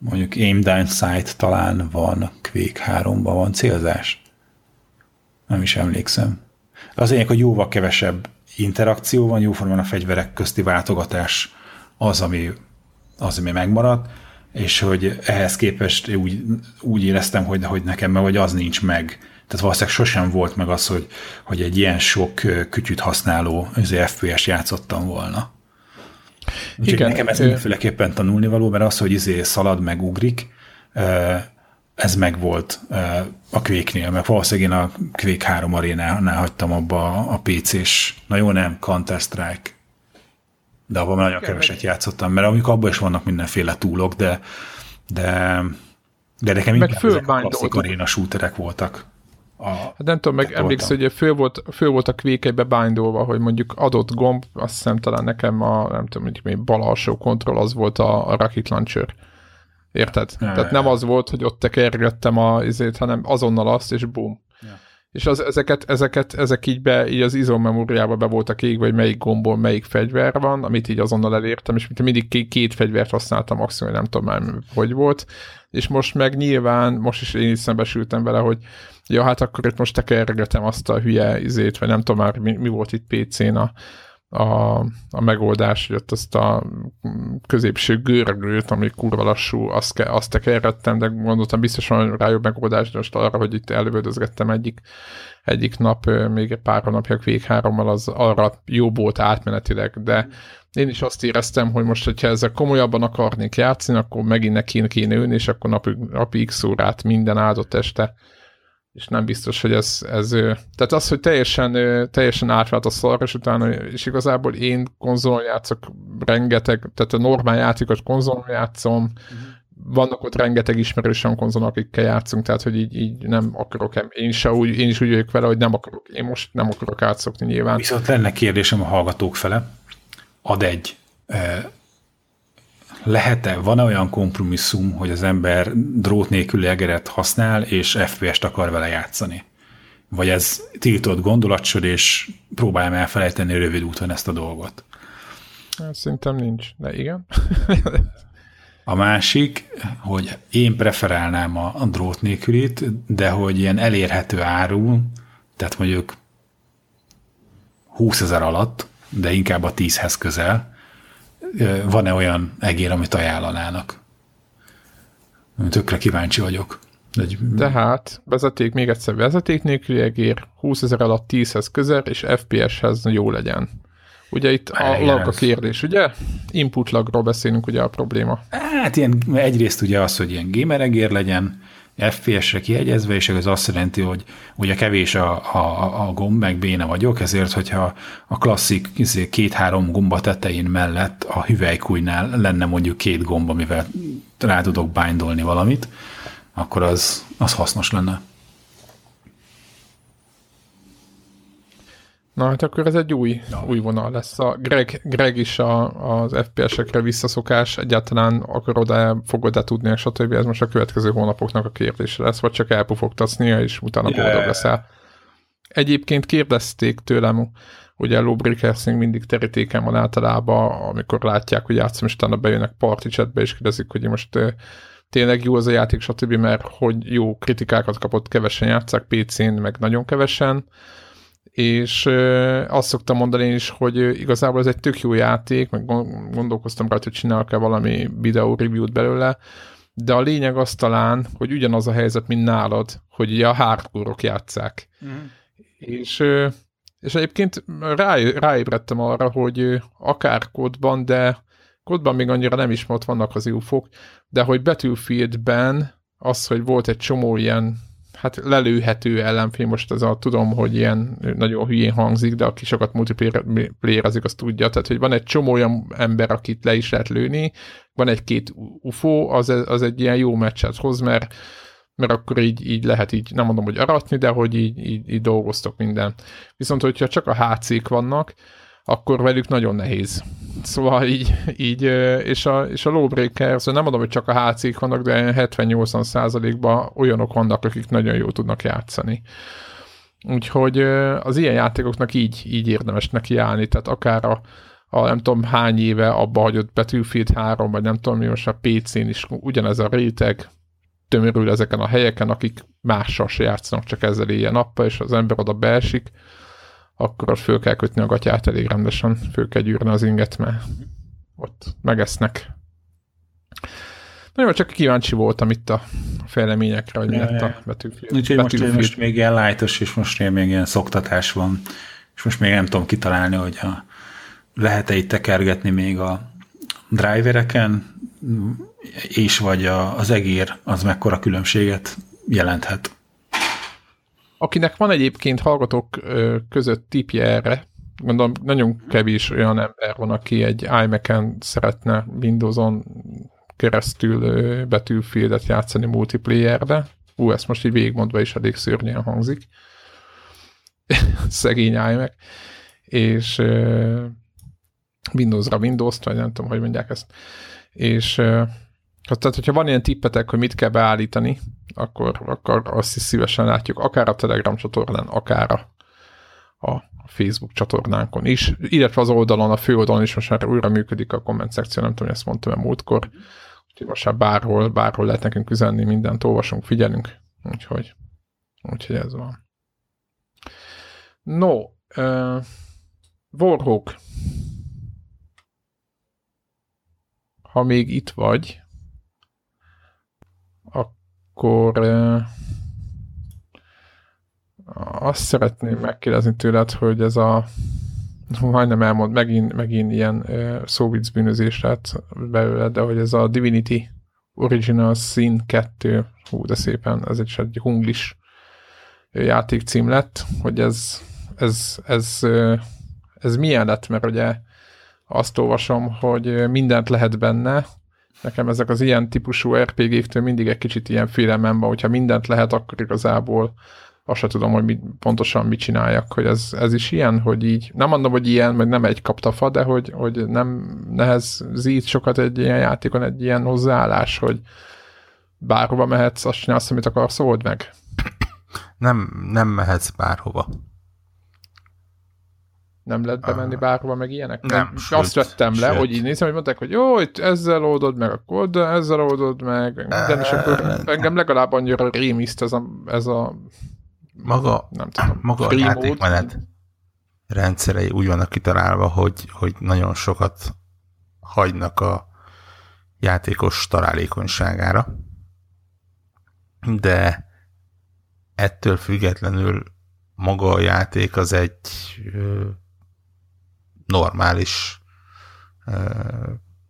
mondjuk aim down sight talán van, Quake 3-ban van célzás. Nem is emlékszem. Az lényeg, hogy jóval kevesebb interakció van, jóformán a fegyverek közti váltogatás az, ami, az, ami megmaradt, és hogy ehhez képest úgy, úgy éreztem, hogy, hogy nekem vagy az nincs meg. Tehát valószínűleg sosem volt meg az, hogy, hogy egy ilyen sok kütyűt használó FPS játszottam volna. Úgyhogy Igen, nekem ez mindenféleképpen tanulnivaló, mert az, hogy izé szalad meg ugrik, ez meg volt a Quake-nél, mert valószínűleg én a Quake 3 arénánál hagytam abba a PC-s, na jó nem, Counter-Strike, de abban nagyon keveset játszottam, mert amikor abban is vannak mindenféle túlok, de de, de nekem meg inkább ezek a klasszik aréna shooterek voltak. A, hát nem tudom, meg emlékszel, hogy föl volt, föl volt a kvékeibe bindolva, hogy mondjuk adott gomb, azt hiszem talán nekem a, nem tudom, mondjuk még bal alsó kontroll az volt a, a Rocket Launcher. Érted? Ne, Tehát nem az volt, hogy ott tekergettem a izét, hanem azonnal azt, és bum. Ja. És az, ezeket, ezeket, ezek így, be, így az izommemóriába be voltak égve, hogy melyik gombol melyik fegyver van, amit így azonnal elértem, és mindig két, két fegyvert használtam maximum, nem tudom már, hogy volt. És most meg nyilván, most is én is szembesültem vele, hogy ja, hát akkor itt most tekergetem azt a hülye izét, vagy nem tudom már, mi, mi volt itt PC-n a, a, a megoldás, hogy ott azt a középső görgőt, ami kurva lassú, azt, ke, azt tekergettem, de gondoltam biztosan rá jobb megoldás, de most arra, hogy itt elővődözgettem egyik, egyik nap, még egy pár napja vég hárommal, az arra jó volt átmenetileg, de én is azt éreztem, hogy most, hogyha ezzel komolyabban akarnék játszani, akkor megint neki kéne ülni, és akkor napi, napi x órát minden áldott este és nem biztos, hogy ez, ez tehát az, hogy teljesen, teljesen átvált a szar, és utána, és igazából én konzolon játszok rengeteg, tehát a normál játékot konzolon játszom, uh-huh. vannak ott rengeteg ismerősem konzolon, akikkel játszunk, tehát hogy így, így nem akarok, én is, úgy, én is úgy vagyok vele, hogy nem akarok, én most nem akarok átszokni nyilván. Viszont lenne kérdésem a hallgatók fele, ad egy lehet-e, van-e olyan kompromisszum, hogy az ember drót nélküli egeret használ, és FPS-t akar vele játszani? Vagy ez tiltott gondolatsor, és próbáljam elfelejteni rövid úton ezt a dolgot? Hát, szerintem nincs, de igen. a másik, hogy én preferálnám a, a drót nélkülit, de hogy ilyen elérhető áru, tehát mondjuk 20 ezer alatt, de inkább a 10-hez közel, van-e olyan egér, amit ajánlanának? Tökre kíváncsi vagyok. Egy... Tehát vezeték, még egyszer vezeték nélküli egér, 20 ezer alatt 10-hez közel, és FPS-hez jó legyen. Ugye itt a Igen, lag a kérdés, ugye? Input lagról beszélünk, ugye a probléma. Hát ilyen, egyrészt ugye az, hogy ilyen gamer egér legyen, FPS-re kiegyezve, és ez azt jelenti, hogy ugye kevés a, a, a gomb, meg béne vagyok, ezért, hogyha a klasszik izé, két-három gomba tetején mellett a hüvelykújnál lenne mondjuk két gomb, amivel rá tudok bindolni valamit, akkor az, az hasznos lenne. Na hát akkor ez egy új, ja. új vonal lesz. A Greg, Greg is a, az FPS-ekre visszaszokás, egyáltalán akarod-e, fogod-e tudni, stb. Ez most a következő hónapoknak a kérdése lesz, vagy csak elpufogtatsznia, és utána yeah. boldog leszel. Egyébként kérdezték tőlem, ugye a Lowbreakersing mindig terítéken van általában, amikor látják, hogy játszom, és utána bejönnek party chatbe, és kérdezik, hogy most tényleg jó az a játék, stb., mert hogy jó kritikákat kapott, kevesen játszák PC-n, meg nagyon kevesen, és azt szoktam mondani is, hogy igazából ez egy tök jó játék, meg gondolkoztam rá, hogy csinálok-e valami videó review-t belőle, de a lényeg az talán, hogy ugyanaz a helyzet, mint nálad, hogy ugye a hardcore játszák. Mm. És, és egyébként rá, ráébredtem arra, hogy akár kódban, de kódban még annyira nem is, mert vannak az UFO-k, de hogy Battlefieldben az, hogy volt egy csomó ilyen hát lelőhető ellenfél, most ez a, tudom, hogy ilyen nagyon hülyén hangzik, de aki sokat multiplayerezik, azt tudja, tehát hogy van egy csomó olyan ember, akit le is lehet lőni, van egy-két UFO, az, az egy ilyen jó meccset hoz, mert mert akkor így, így lehet így, nem mondom, hogy aratni, de hogy így, így, így dolgoztok minden. Viszont, hogyha csak a HC-k vannak, akkor velük nagyon nehéz. Szóval így, így és a, és a lawbreaker, szóval nem mondom, hogy csak a HC-k vannak, de 70-80 százalékban olyanok vannak, akik nagyon jól tudnak játszani. Úgyhogy az ilyen játékoknak így, így érdemes neki állni, tehát akár a, a nem tudom hány éve abba hagyott Battlefield 3, vagy nem tudom mi most a PC-n is ugyanez a réteg tömörül ezeken a helyeken, akik mással se játszanak, csak ezzel ilyen nappal, és az ember oda beesik, akkor föl kell kötni a gatyát elég rendesen, föl kell gyűrni az inget, mert ott megesznek. Na jó, csak kíváncsi voltam itt a fejleményekre, hogy mi lett a betűfil. Úgyhogy most, most még ilyen lightos, és most még ilyen szoktatás van, és most még nem tudom kitalálni, hogy a, lehet-e itt tekergetni még a drivereken, és vagy a, az egér, az mekkora különbséget jelenthet. Akinek van egyébként hallgatók között tipje erre, gondolom nagyon kevés olyan ember van, aki egy iMac-en szeretne Windows-on keresztül betűfieldet játszani multiplayerbe. Ú, ezt most így végigmondva is elég szörnyen hangzik. Szegény iMac. És Windows-ra Windows-t, vagy nem tudom, hogy mondják ezt. És tehát, hogyha van ilyen tippetek, hogy mit kell beállítani, akkor, akkor azt is szívesen látjuk, akár a Telegram csatornán, akár a, a Facebook csatornánkon is, illetve az oldalon, a fő oldalon is most már újra működik a komment szekció, nem tudom, hogy ezt mondtam-e múltkor, úgyhogy most már bárhol, bárhol lehet nekünk üzenni, mindent olvasunk, figyelünk, úgyhogy, úgyhogy ez van. No, uh, Warhawk, ha még itt vagy, akkor azt szeretném megkérdezni tőled, hogy ez a majdnem elmond, megint, megint ilyen szóvic bűnözés lett belőle, de hogy ez a Divinity Original Sin 2, hú, de szépen, ez egy, egy hunglis játékcím lett, hogy ez, ez, ez, ez, ez milyen lett, mert ugye azt olvasom, hogy mindent lehet benne, Nekem ezek az ilyen típusú RPG-któl mindig egy kicsit ilyen félelmem van, hogyha mindent lehet, akkor igazából azt sem tudom, hogy mit, pontosan mit csináljak, hogy ez, ez is ilyen, hogy így, nem mondom, hogy ilyen, meg nem egy kaptafa, de hogy, hogy nem nehezít sokat egy ilyen játékon egy ilyen hozzáállás, hogy bárhova mehetsz, azt csinálsz, amit akarsz, old meg. Nem, nem mehetsz bárhova nem lehet bemenni uh, bárhova, meg ilyenek? Nem, nem sőt, Azt vettem sőt. le, hogy így nézem, hogy mondták, hogy jó, itt ezzel oldod meg, akkor de ezzel oldod meg, minden, és akkor engem legalább annyira rémiszt ez a, ez a maga, nem tudom, maga a játékmenet rendszerei úgy vannak kitalálva, hogy, hogy nagyon sokat hagynak a játékos találékonyságára, de ettől függetlenül maga a játék az egy normális ö,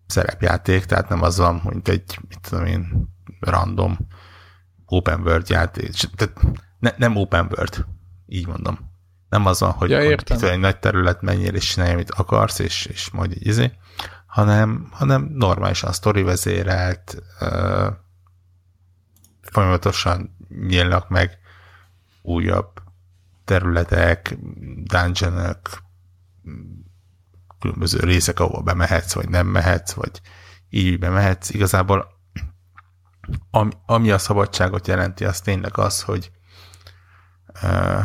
szerepjáték, tehát nem az van, mint egy, mit tudom én, random open world játék. Tehát ne, nem open world, így mondom. Nem az van, hogy, Ja, hogy itt egy nagy terület, menjél és csinálj, amit akarsz, és, és majd így izé, hanem, hanem normálisan sztori vezérelt, ö, folyamatosan nyílnak meg újabb területek, dungeonok, különböző részek, ahol bemehetsz, vagy nem mehetsz, vagy így bemehetsz. Igazából ami, ami a szabadságot jelenti, az tényleg az, hogy uh,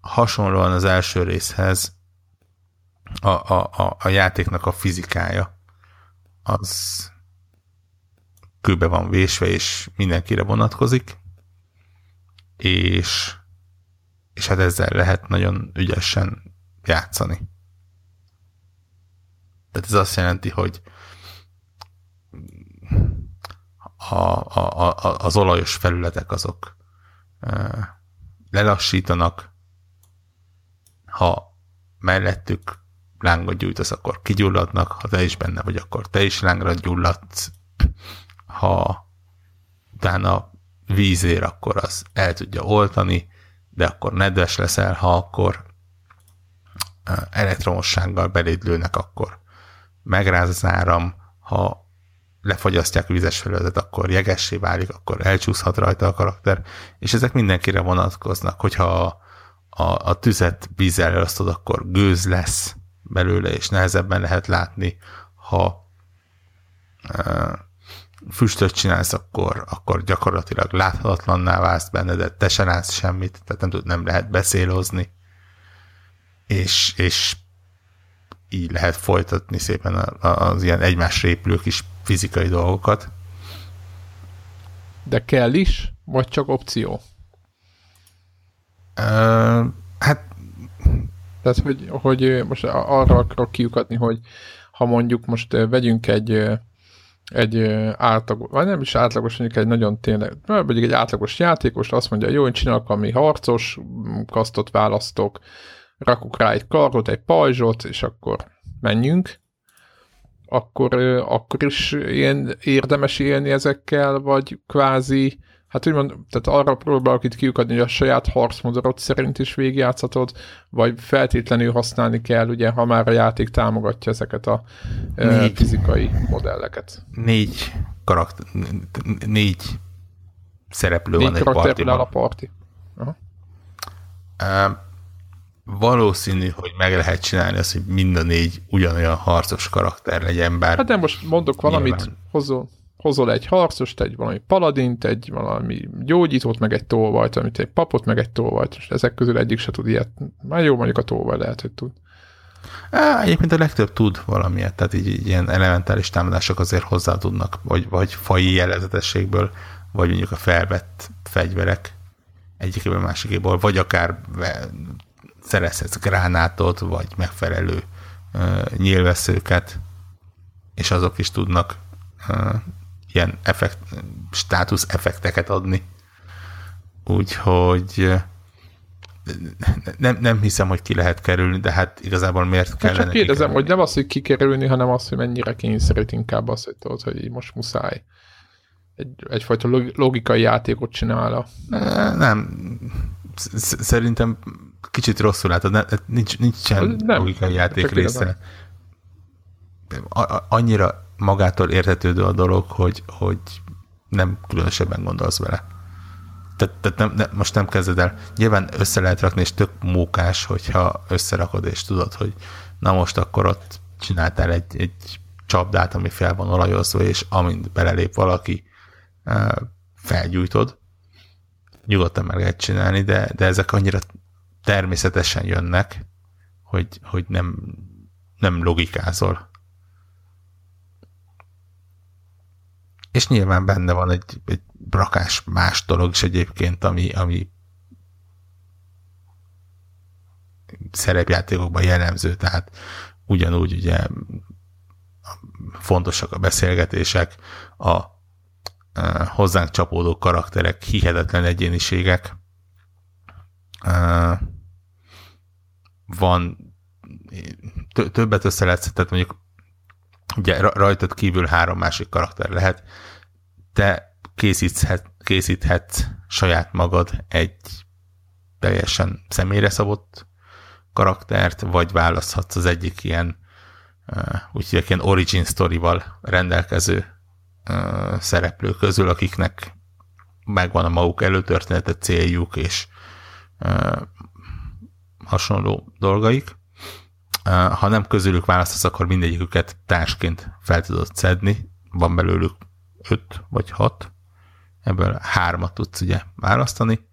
hasonlóan az első részhez a, a, a, a játéknak a fizikája az kőbe van vésve, és mindenkire vonatkozik, és, és hát ezzel lehet nagyon ügyesen játszani. Tehát ez azt jelenti, hogy a, a, a, az olajos felületek azok lelassítanak, ha mellettük lángot gyújtasz, akkor kigyulladnak, ha te is benne vagy, akkor te is lángra gyulladsz, ha utána víz ér, akkor az el tudja oltani, de akkor nedves leszel, ha akkor elektromossággal beléd lőnek, akkor megráz az áram, ha lefagyasztják a vizes felületet, akkor jegessé válik, akkor elcsúszhat rajta a karakter, és ezek mindenkire vonatkoznak, hogyha a, a, tüzet vízzel elosztod, akkor gőz lesz belőle, és nehezebben lehet látni, ha uh, füstöt csinálsz, akkor, akkor gyakorlatilag láthatatlanná válsz benne, de te se látsz semmit, tehát nem, tud, nem lehet beszélozni, és, és így lehet folytatni szépen az ilyen egymás réplő kis fizikai dolgokat. De kell is, vagy csak opció? Uh, hát Tehát, hogy, hogy most arra akarok kiukatni, hogy ha mondjuk most vegyünk egy egy átlagos, vagy nem is átlagos, mondjuk egy nagyon tényleg, vagy egy átlagos játékos, azt mondja, jó, én csinálok ami harcos, kasztot választok, rakok rá egy kardot, egy pajzsot, és akkor menjünk, akkor, akkor is ilyen érdemes élni ezekkel, vagy kvázi, hát úgymond, tehát arra próbálok itt kiukadni, hogy a saját harcmodorot szerint is végigjátszhatod, vagy feltétlenül használni kell, ugye, ha már a játék támogatja ezeket a négy, fizikai modelleket. Négy karakter, négy szereplő négy van egy partiban. a parti. Aha. Uh, valószínű, hogy meg lehet csinálni azt, hogy mind a négy ugyanolyan harcos karakter legyen, bár... Hát de most mondok valamit, hozol, hozol egy harcost, egy valami paladint, egy valami gyógyítót, meg egy tolvajt, amit egy papot, meg egy tolvajt, és ezek közül egyik se tud ilyet. Már jó, mondjuk a tolvaj lehet, hogy tud. Á, egyébként a legtöbb tud valamilyet, tehát így, így ilyen elementális támadások azért hozzá tudnak, vagy, vagy fai jellegzetességből, vagy mondjuk a felvett fegyverek egyikéből másikéból, vagy akár szerezhetsz gránátot, vagy megfelelő nyílveszőket, és azok is tudnak ilyen effekt, státusz effekteket adni. Úgyhogy nem, nem hiszem, hogy ki lehet kerülni, de hát igazából miért kellene Csak kérdezem, kikerülni? hogy nem az, hogy kikerülni, hanem az, hogy mennyire kényszerít inkább az, hogy tudod, hogy most muszáj. Egy, egyfajta logikai játékot csinál. Nem. Szerintem kicsit rosszul látod, nincs, nincsen nem, logikai játék része. Annyira magától értetődő a dolog, hogy, hogy nem különösebben gondolsz vele. Tehát, tehát nem, nem, most nem kezded el. Nyilván össze lehet rakni, és tök mókás, hogyha összerakod, és tudod, hogy na most akkor ott csináltál egy, egy csapdát, ami fel van olajozva, és amint belelép valaki, felgyújtod. Nyugodtan meg lehet csinálni, de, de ezek annyira természetesen jönnek, hogy, hogy nem, nem logikázol. És nyilván benne van egy, egy rakás más dolog is egyébként, ami, ami szerepjátékokban jellemző, tehát ugyanúgy ugye fontosak a beszélgetések, a hozzánk csapódó karakterek, hihetetlen egyéniségek. Van többet össze lehet, tehát mondjuk ugye rajtad kívül három másik karakter lehet, te készíthet, készíthetsz saját magad egy teljesen személyre szabott karaktert, vagy választhatsz az egyik ilyen úgyhogy ilyen origin story-val rendelkező szereplő közül, akiknek megvan a maguk előtörténete, céljuk és hasonló dolgaik. Ha nem közülük választasz, akkor mindegyiküket társként fel tudod szedni. Van belőlük öt vagy hat. Ebből hármat tudsz ugye választani,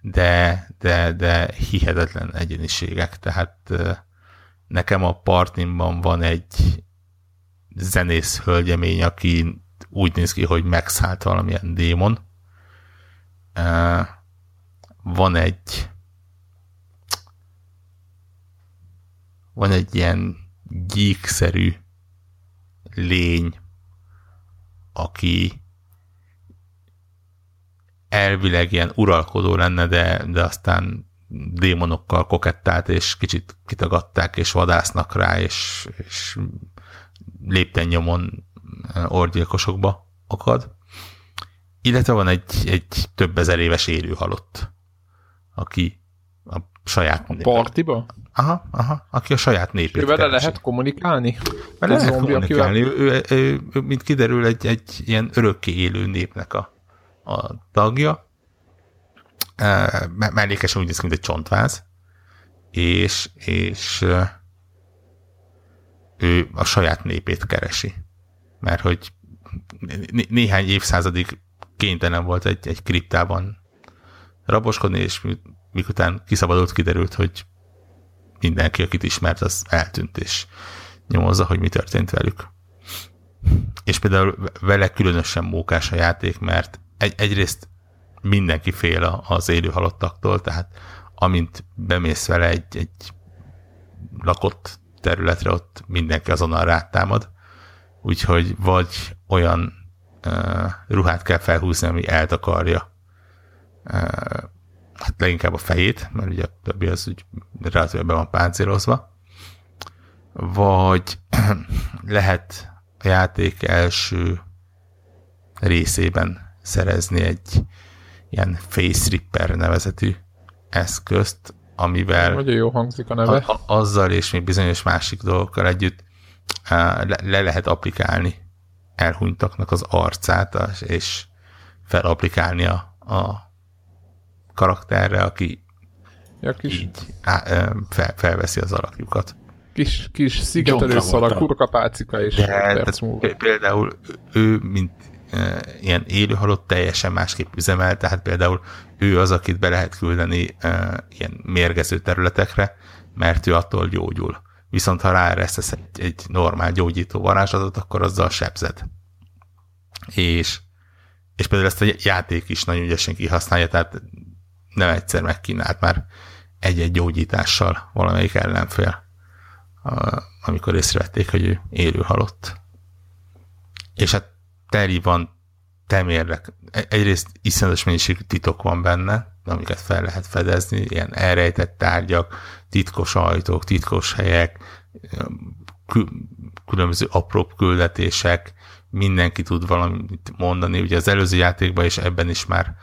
de, de, de hihetetlen egyéniségek. Tehát nekem a partimban van egy zenész hölgyemény, aki úgy néz ki, hogy megszállt valamilyen démon. Van egy van egy ilyen gyíkszerű lény, aki elvileg ilyen uralkodó lenne, de, de aztán démonokkal kokettált, és kicsit kitagadták, és vadásznak rá, és, és lépten nyomon orgyilkosokba akad. Illetve van egy, egy több ezer éves élő halott, aki a saját... A partiba? Aha, aha, aki a saját népét És vele lehet kommunikálni? Vele lehet kommunikálni. Ő, ő, ő, ő, mint kiderül, egy, egy ilyen örökké élő népnek a, a tagja. Mellékesen úgy néz ki, mint egy csontváz. És, és ő a saját népét keresi. Mert hogy néhány évszázadig kénytelen volt egy, egy kriptában raboskodni, és mikután kiszabadult, kiderült, hogy mindenki, akit ismert, az eltűnt, és nyomozza, hogy mi történt velük. És például vele különösen mókás a játék, mert egy, egyrészt mindenki fél az élő halottaktól, tehát amint bemész vele egy, egy lakott területre, ott mindenki azonnal rátámad. Úgyhogy vagy olyan uh, ruhát kell felhúzni, ami eltakarja uh, hát leginkább a fejét, mert ugye a többi az úgy be van páncélozva, vagy lehet a játék első részében szerezni egy ilyen face ripper nevezetű eszközt, amivel Nagyon jó hangzik a neve. A, azzal és még bizonyos másik dolgokkal együtt le, le lehet applikálni elhunytaknak az arcát, és felapplikálni a, a karakterre, aki ja, kis... így á, fel, felveszi az alakjukat. Kis, kis szigetelő szalak, kurkapácika és De, például ő, mint e, ilyen élőhalott teljesen másképp üzemel, tehát például ő az, akit be lehet küldeni e, ilyen mérgező területekre, mert ő attól gyógyul. Viszont ha ráeresztesz egy, egy normál gyógyító varázslatot, akkor azzal sebzed. És, és például ezt a játék is nagyon ügyesen kihasználja, tehát nem egyszer megkínált már egy-egy gyógyítással valamelyik ellenfél, amikor észrevették, hogy ő élő halott. És hát teri van temérlek. E-, egyrészt iszonyatos mennyiségű titok van benne, amiket fel lehet fedezni, ilyen elrejtett tárgyak, titkos ajtók, titkos helyek, különböző apró küldetések, mindenki tud valamit mondani. Ugye az előző játékban és ebben is már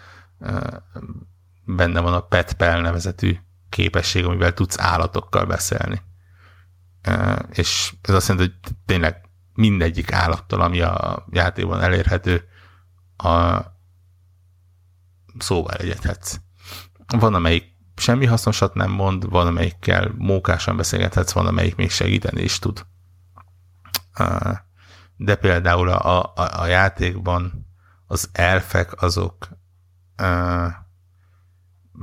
benne van a PetPel nevezetű képesség, amivel tudsz állatokkal beszélni. És ez azt jelenti, hogy tényleg mindegyik állattal, ami a játékban elérhető, a szóval egyethetsz. Van, amelyik semmi hasznosat nem mond, van, amelyikkel mókásan beszélgethetsz, van, amelyik még segíteni is tud. De például a, a, a játékban az elfek azok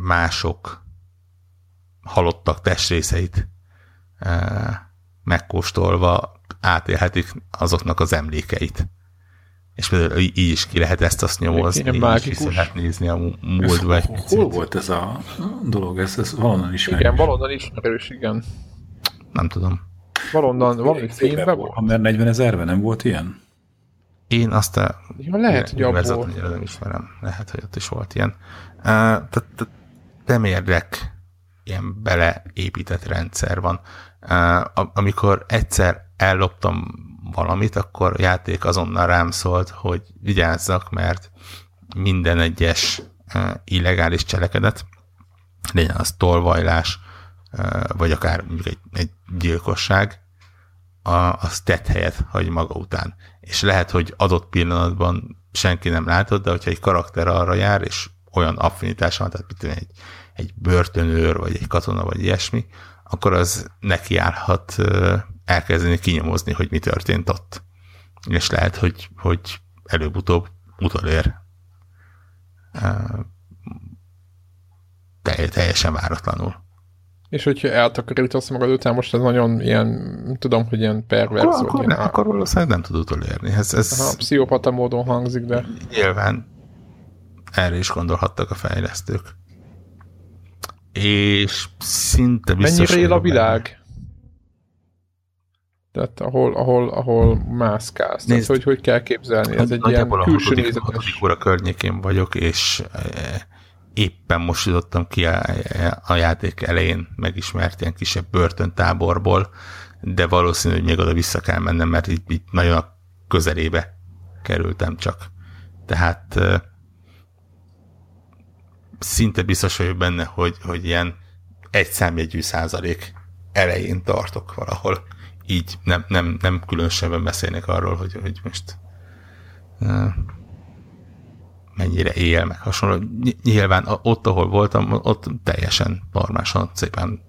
mások halottak testrészeit megkóstolva átélhetik azoknak az emlékeit. és például így is ki lehet ezt azt nyomozni, így mágikus. is vissza lehet nézni a múltba egy Hol, hol picit. volt ez a dolog? Ez, ez valonnan ismerős. Igen, valonnan ismerős, igen. Nem tudom. Valonnan, valami filmben volt. Hammer 40 ezerben nem volt ilyen? Én azt a Ja, lehet, hogy abból. nem ismerem. Lehet, hogy ott is volt ilyen. Uh, Tehát tehát nem ilyen beleépített rendszer van. Amikor egyszer elloptam valamit, akkor a játék azonnal rám szólt, hogy vigyázzak, mert minden egyes illegális cselekedet, legyen az tolvajlás, vagy akár egy, egy gyilkosság, az tett helyet hagy maga után. És lehet, hogy adott pillanatban senki nem látod, de hogyha egy karakter arra jár, és olyan affinitása van, tehát egy, egy börtönőr, vagy egy katona, vagy ilyesmi, akkor az nekiállhat ö, elkezdeni kinyomozni, hogy mi történt ott. És lehet, hogy, hogy előbb-utóbb utolér. Teljesen váratlanul. És hogyha eltakarítasz magad után, most ez nagyon ilyen, tudom, hogy ilyen pervers, Akkor, akkor, ne, akkor valószínűleg nem tud utolérni. Ez, ez aha, pszichopata módon hangzik, de nyilván erre is gondolhattak a fejlesztők. És szinte biztos... mennyire él a benne. világ? Tehát ahol, ahol, ahol mászkálsz. Tehát, Nézd. hogy hogy kell képzelni? Ez egy ilyen külső nézetes. óra környékén vagyok, és eh, éppen most jutottam ki a, a játék elején megismert ilyen kisebb börtöntáborból, de valószínű, hogy még oda vissza kell mennem, mert így, így nagyon a közelébe kerültem csak. Tehát eh, szinte biztos vagyok benne, hogy, hogy ilyen egy számjegyű százalék elején tartok valahol. Így nem, nem, nem különösebben beszélnek arról, hogy, hogy most eh, mennyire él, meg hasonló. Ny- Nyilván ott, ahol voltam, ott teljesen normálisan, szépen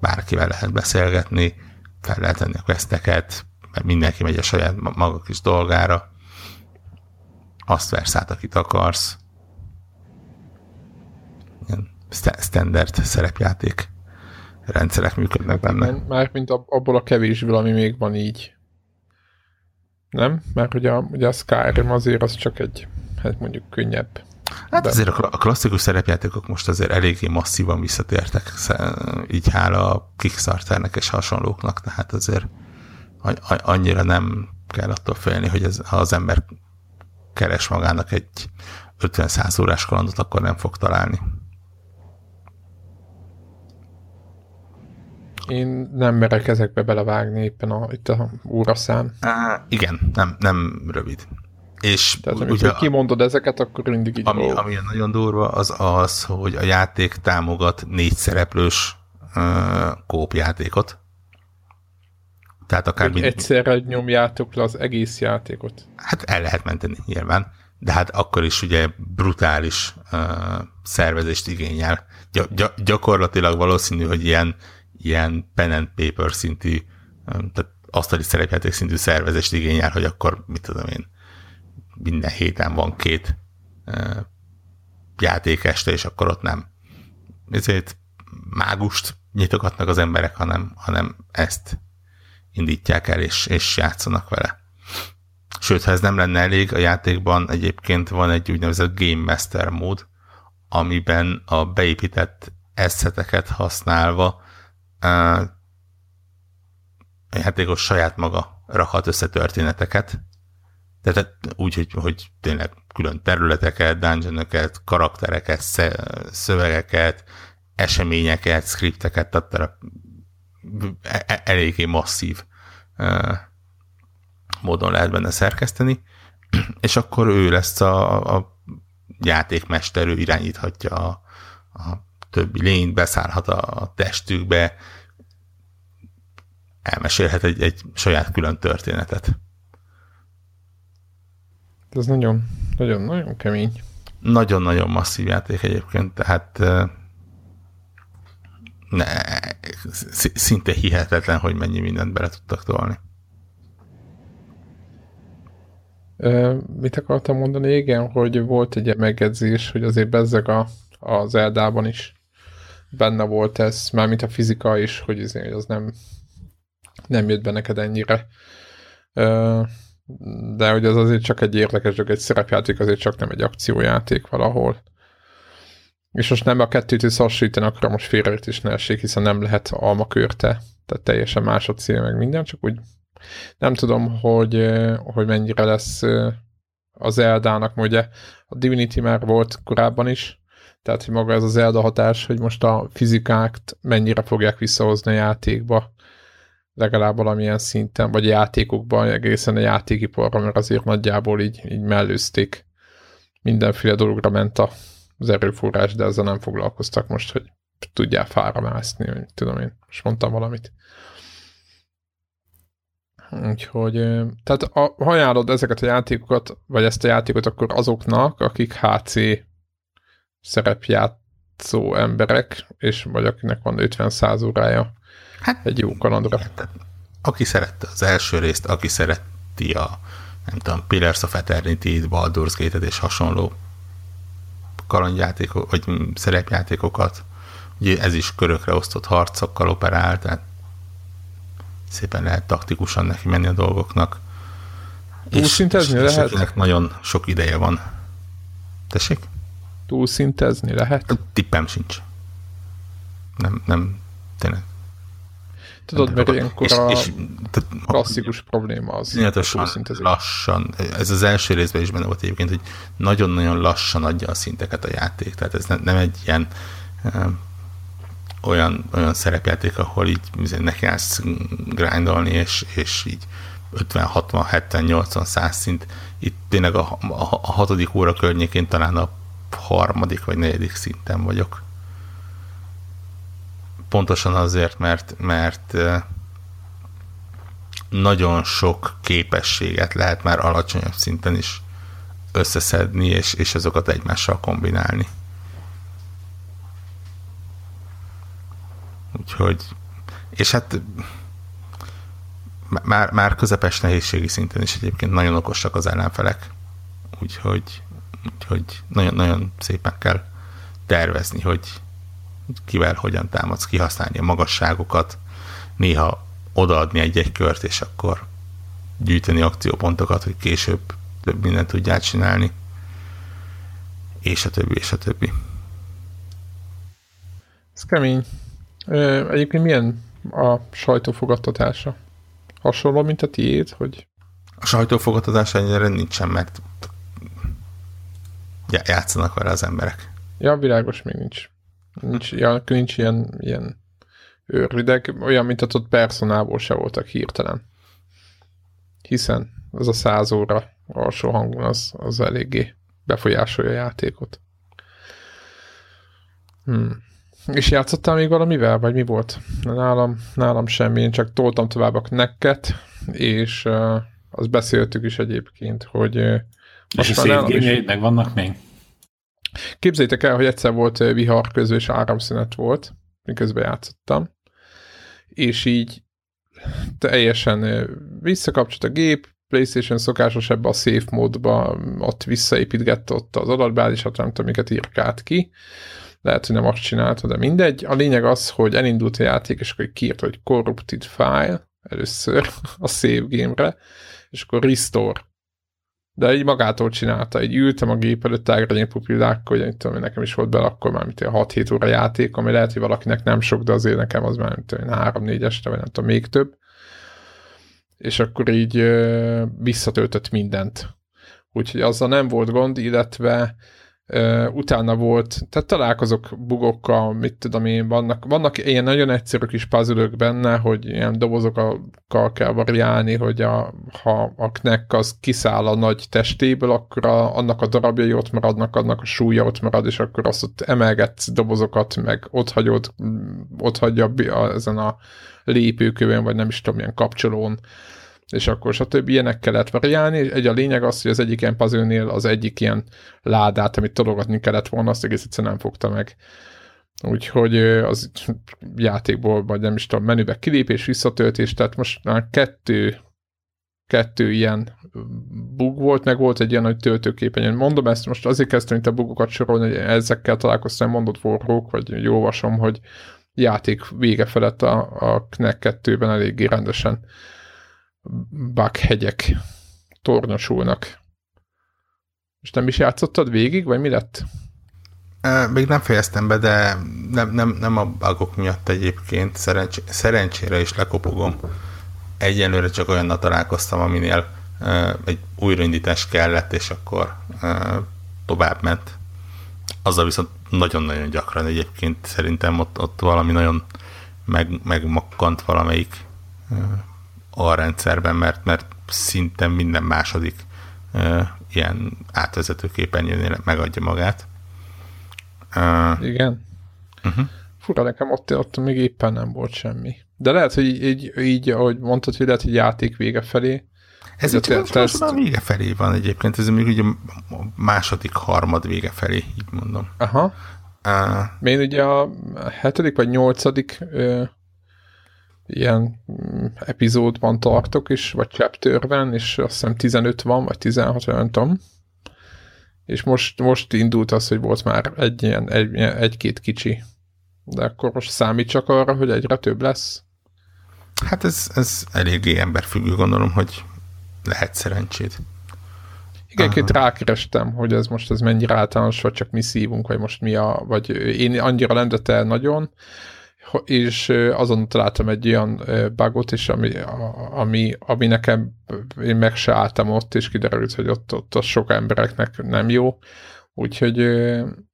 bárkivel lehet beszélgetni, fel lehet tenni a questeket, mert mindenki megy a saját ma- maga kis dolgára, azt versz át, akit akarsz. Standard szerepjáték rendszerek működnek benne. Már mint ab- abból a kevésből, ami még van így. Nem? Mert ugye a, ugye a Skyrim azért az csak egy, hát mondjuk könnyebb. Hát De- azért a kla- a klasszikus szerepjátékok most azért eléggé masszívan visszatértek, így hála a Kickstarternek és hasonlóknak, tehát azért annyira nem kell attól félni, hogy ez, ha az ember keres magának egy 50-100 órás kalandot, akkor nem fog találni. Én nem merek ezekbe belevágni éppen a, itt a óraszám. Á, igen, nem, nem rövid. És Tehát ugye, amikor kimondod ezeket, akkor mindig így ami, ami nagyon durva, az az, hogy a játék támogat négy szereplős uh, kópjátékot. Tehát akár mind, egyszerre nyomjátok le az egész játékot. Hát el lehet menteni nyilván, de hát akkor is ugye brutális uh, szervezést igényel. Gy- gy- gyakorlatilag valószínű, hogy ilyen, ilyen pen and paper szintű, tehát asztali szerepjáték szintű szervezést igényel, hogy akkor, mit tudom én, minden héten van két uh, játékeste, és akkor ott nem ezért mágust nyitogatnak az emberek, hanem, hanem ezt indítják el, és, és játszanak vele. Sőt, ha ez nem lenne elég, a játékban egyébként van egy úgynevezett Game Master mód, amiben a beépített asszeteket használva a játékos saját maga rakhat össze történeteket, tehát úgy, hogy, hogy tényleg külön területeket, dungeonokat, karaktereket, szövegeket, eseményeket, skripteket, tehát e- e- eléggé masszív módon lehet benne szerkeszteni, és akkor ő lesz a, a játékmester, ő irányíthatja a, a többi lényt, beszállhat a testükbe, elmesélhet egy, egy saját külön történetet. Ez nagyon, nagyon, nagyon kemény. Nagyon-nagyon masszív játék egyébként, tehát ne, sz- szinte hihetetlen, hogy mennyi mindent bele tudtak tolni. Mit akartam mondani? Igen, hogy volt egy megjegyzés, hogy azért bezzeg a, az Eldában is benne volt ez, mármint a fizika is, hogy hogy az nem, nem jött be neked ennyire. De hogy az azért csak egy érdekes dolog, egy szerepjáték azért csak nem egy akciójáték valahol. És most nem a kettőt összehasonlítani, akkor most félreértés ne essék, hiszen nem lehet almakörte, tehát teljesen más a cél, meg minden, csak úgy nem tudom, hogy, hogy mennyire lesz az Eldának, ugye a Divinity már volt korábban is, tehát hogy maga ez az Elda hatás, hogy most a fizikákt mennyire fogják visszahozni a játékba, legalább valamilyen szinten, vagy játékokban, egészen a játékiparra, mert azért nagyjából így, így mellőzték. Mindenféle dologra ment a, az erőforrás, de ezzel nem foglalkoztak most, hogy tudjál fára mászni, tudom én, most mondtam valamit. Úgyhogy, tehát a, ha ajánlod ezeket a játékokat, vagy ezt a játékot, akkor azoknak, akik HC szerepjátszó emberek, és vagy akinek van 50-100 órája hát, egy jó kalandra. Aki szerette az első részt, aki szereti a nem tudom, Pillars of Eternity, Baldur's gate és hasonló kalandjátékok, vagy szerepjátékokat, ugye ez is körökre osztott harcokkal operál, tehát szépen lehet taktikusan neki menni a dolgoknak. Túlszintezni és, lehet? És nagyon sok ideje van. Tessék? Túlszintezni lehet? Tippem sincs. Nem, nem, tényleg. Tudod, mert ilyenkor és, a és, tehát, klasszikus probléma az. Inyatosan lassan, ez az első részben is benne volt egyébként, hogy nagyon-nagyon lassan adja a szinteket a játék, tehát ez nem, nem egy ilyen olyan, olyan szerepjáték, ahol így neki állsz grindolni, és, és így 50, 60, 70, 80, 100 szint. Itt tényleg a, a, a hatodik óra környékén talán a harmadik vagy negyedik szinten vagyok. Pontosan azért, mert, mert nagyon sok képességet lehet már alacsonyabb szinten is összeszedni, és, és azokat egymással kombinálni. Úgyhogy, és hát már, már közepes nehézségi szinten is egyébként nagyon okosak az ellenfelek. Úgyhogy, úgyhogy nagyon, nagyon szépen kell tervezni, hogy kivel hogyan támadsz, kihasználni a magasságokat, néha odaadni egy-egy kört, és akkor gyűjteni akciópontokat, hogy később több mindent tudjál csinálni, és a többi, és a többi. Ez kemény. Egyébként milyen a sajtófogadtatása? Hasonló, mint a tiéd, hogy... A sajtófogadtatása ennyire nincsen, mert játszanak vele az emberek. Ja, világos még nincs. Nincs, ja, nincs ilyen, ilyen őrvideg, olyan, mint ott personából se voltak hirtelen. Hiszen az a száz óra alsó hangon az, az eléggé befolyásolja a játékot. Hmm. És játszottál még valamivel, vagy mi volt? Nálam, nálam semmi, én csak toltam tovább a knekket, és uh, azt beszéltük is egyébként, hogy uh, és a szép meg vannak még? Képzeljétek el, hogy egyszer volt vihar közül, és áramszünet volt, miközben játszottam, és így teljesen visszakapcsolt a gép, PlayStation szokásos ebbe a safe módba, ott visszaépítgette ott az adatbázisat, nem tudom, miket írkált ki, lehet, hogy nem azt csinálta, de mindegy. A lényeg az, hogy elindult a játék, és akkor kiírt, hogy corrupted file először a save game-re, és akkor restore. De így magától csinálta, így ültem a gép előtt tágrányé pupillákkal, hogy tudom, nekem is volt bele akkor már, mint 6-7 óra játék, ami lehet, hogy valakinek nem sok, de azért nekem az már, mint 3-4 este, vagy nem tudom, még több. És akkor így ö, visszatöltött mindent. Úgyhogy azzal nem volt gond, illetve utána volt, tehát találkozok bugokkal, mit tudom én, vannak, vannak ilyen nagyon egyszerű kis puzzle benne, hogy ilyen dobozokkal kell variálni, hogy a, ha a knek az kiszáll a nagy testéből, akkor a, annak a darabjai ott maradnak, annak a súlya ott marad, és akkor azt ott emelgetsz dobozokat, meg ott hagyod, ott hagyja ezen a lépőkövön, vagy nem is tudom, milyen kapcsolón és akkor stb. ilyenek kellett variálni, egy a lényeg az, hogy az egyik ilyen puzzle az egyik ilyen ládát, amit tologatni kellett volna, azt egész egyszerűen nem fogta meg. Úgyhogy az játékból, vagy nem is tudom, menübe kilépés, visszatöltés, tehát most már kettő, kettő ilyen bug volt, meg volt egy ilyen nagy töltőképen. Mondom ezt, most azért kezdtem itt a bugokat sorolni, hogy ezekkel találkoztam, mondott forrók, vagy jóvasom, hogy játék vége felett a, a Knack 2-ben eléggé rendesen hegyek tornyosulnak. És nem is játszottad végig, vagy mi lett? Még nem fejeztem be, de nem, nem, nem a bugok miatt egyébként. Szerencs, szerencsére is lekopogom. Egyenlőre csak olyannal találkoztam, aminél egy újraindítás kellett, és akkor tovább ment. Azzal viszont nagyon-nagyon gyakran egyébként szerintem ott, ott valami nagyon meg, megmakkant valamelyik a rendszerben, mert, mert szinte minden második uh, ilyen átvezető képernyőnél megadja magát. Uh, Igen. Uh-huh. Fura, nekem ott, ott még éppen nem volt semmi. De lehet, hogy így, így, így ahogy mondtad, hogy lehet, hogy játék vége felé. Ez itt most, most már vége felé van egyébként, ez még ugye a második, harmad vége felé, így mondom. Aha. Uh, Én ugye a hetedik vagy nyolcadik ö, ilyen mm, epizódban tartok is, vagy chapterben, és azt hiszem 15 van, vagy 16, nem tudom és most, most indult az, hogy volt már egy ilyen, egy, egy-két kicsi. De akkor most számít csak arra, hogy egyre több lesz? Hát ez, ez eléggé emberfüggő, gondolom, hogy lehet szerencséd. Igen, két rákerestem, hogy ez most ez mennyire általános, vagy csak mi szívunk, vagy most mi a, vagy én annyira nem nagyon, és azon találtam egy olyan bugot is, ami, ami, ami nekem, én meg se álltam ott, és kiderült, hogy ott, ott az sok embereknek nem jó. Úgyhogy,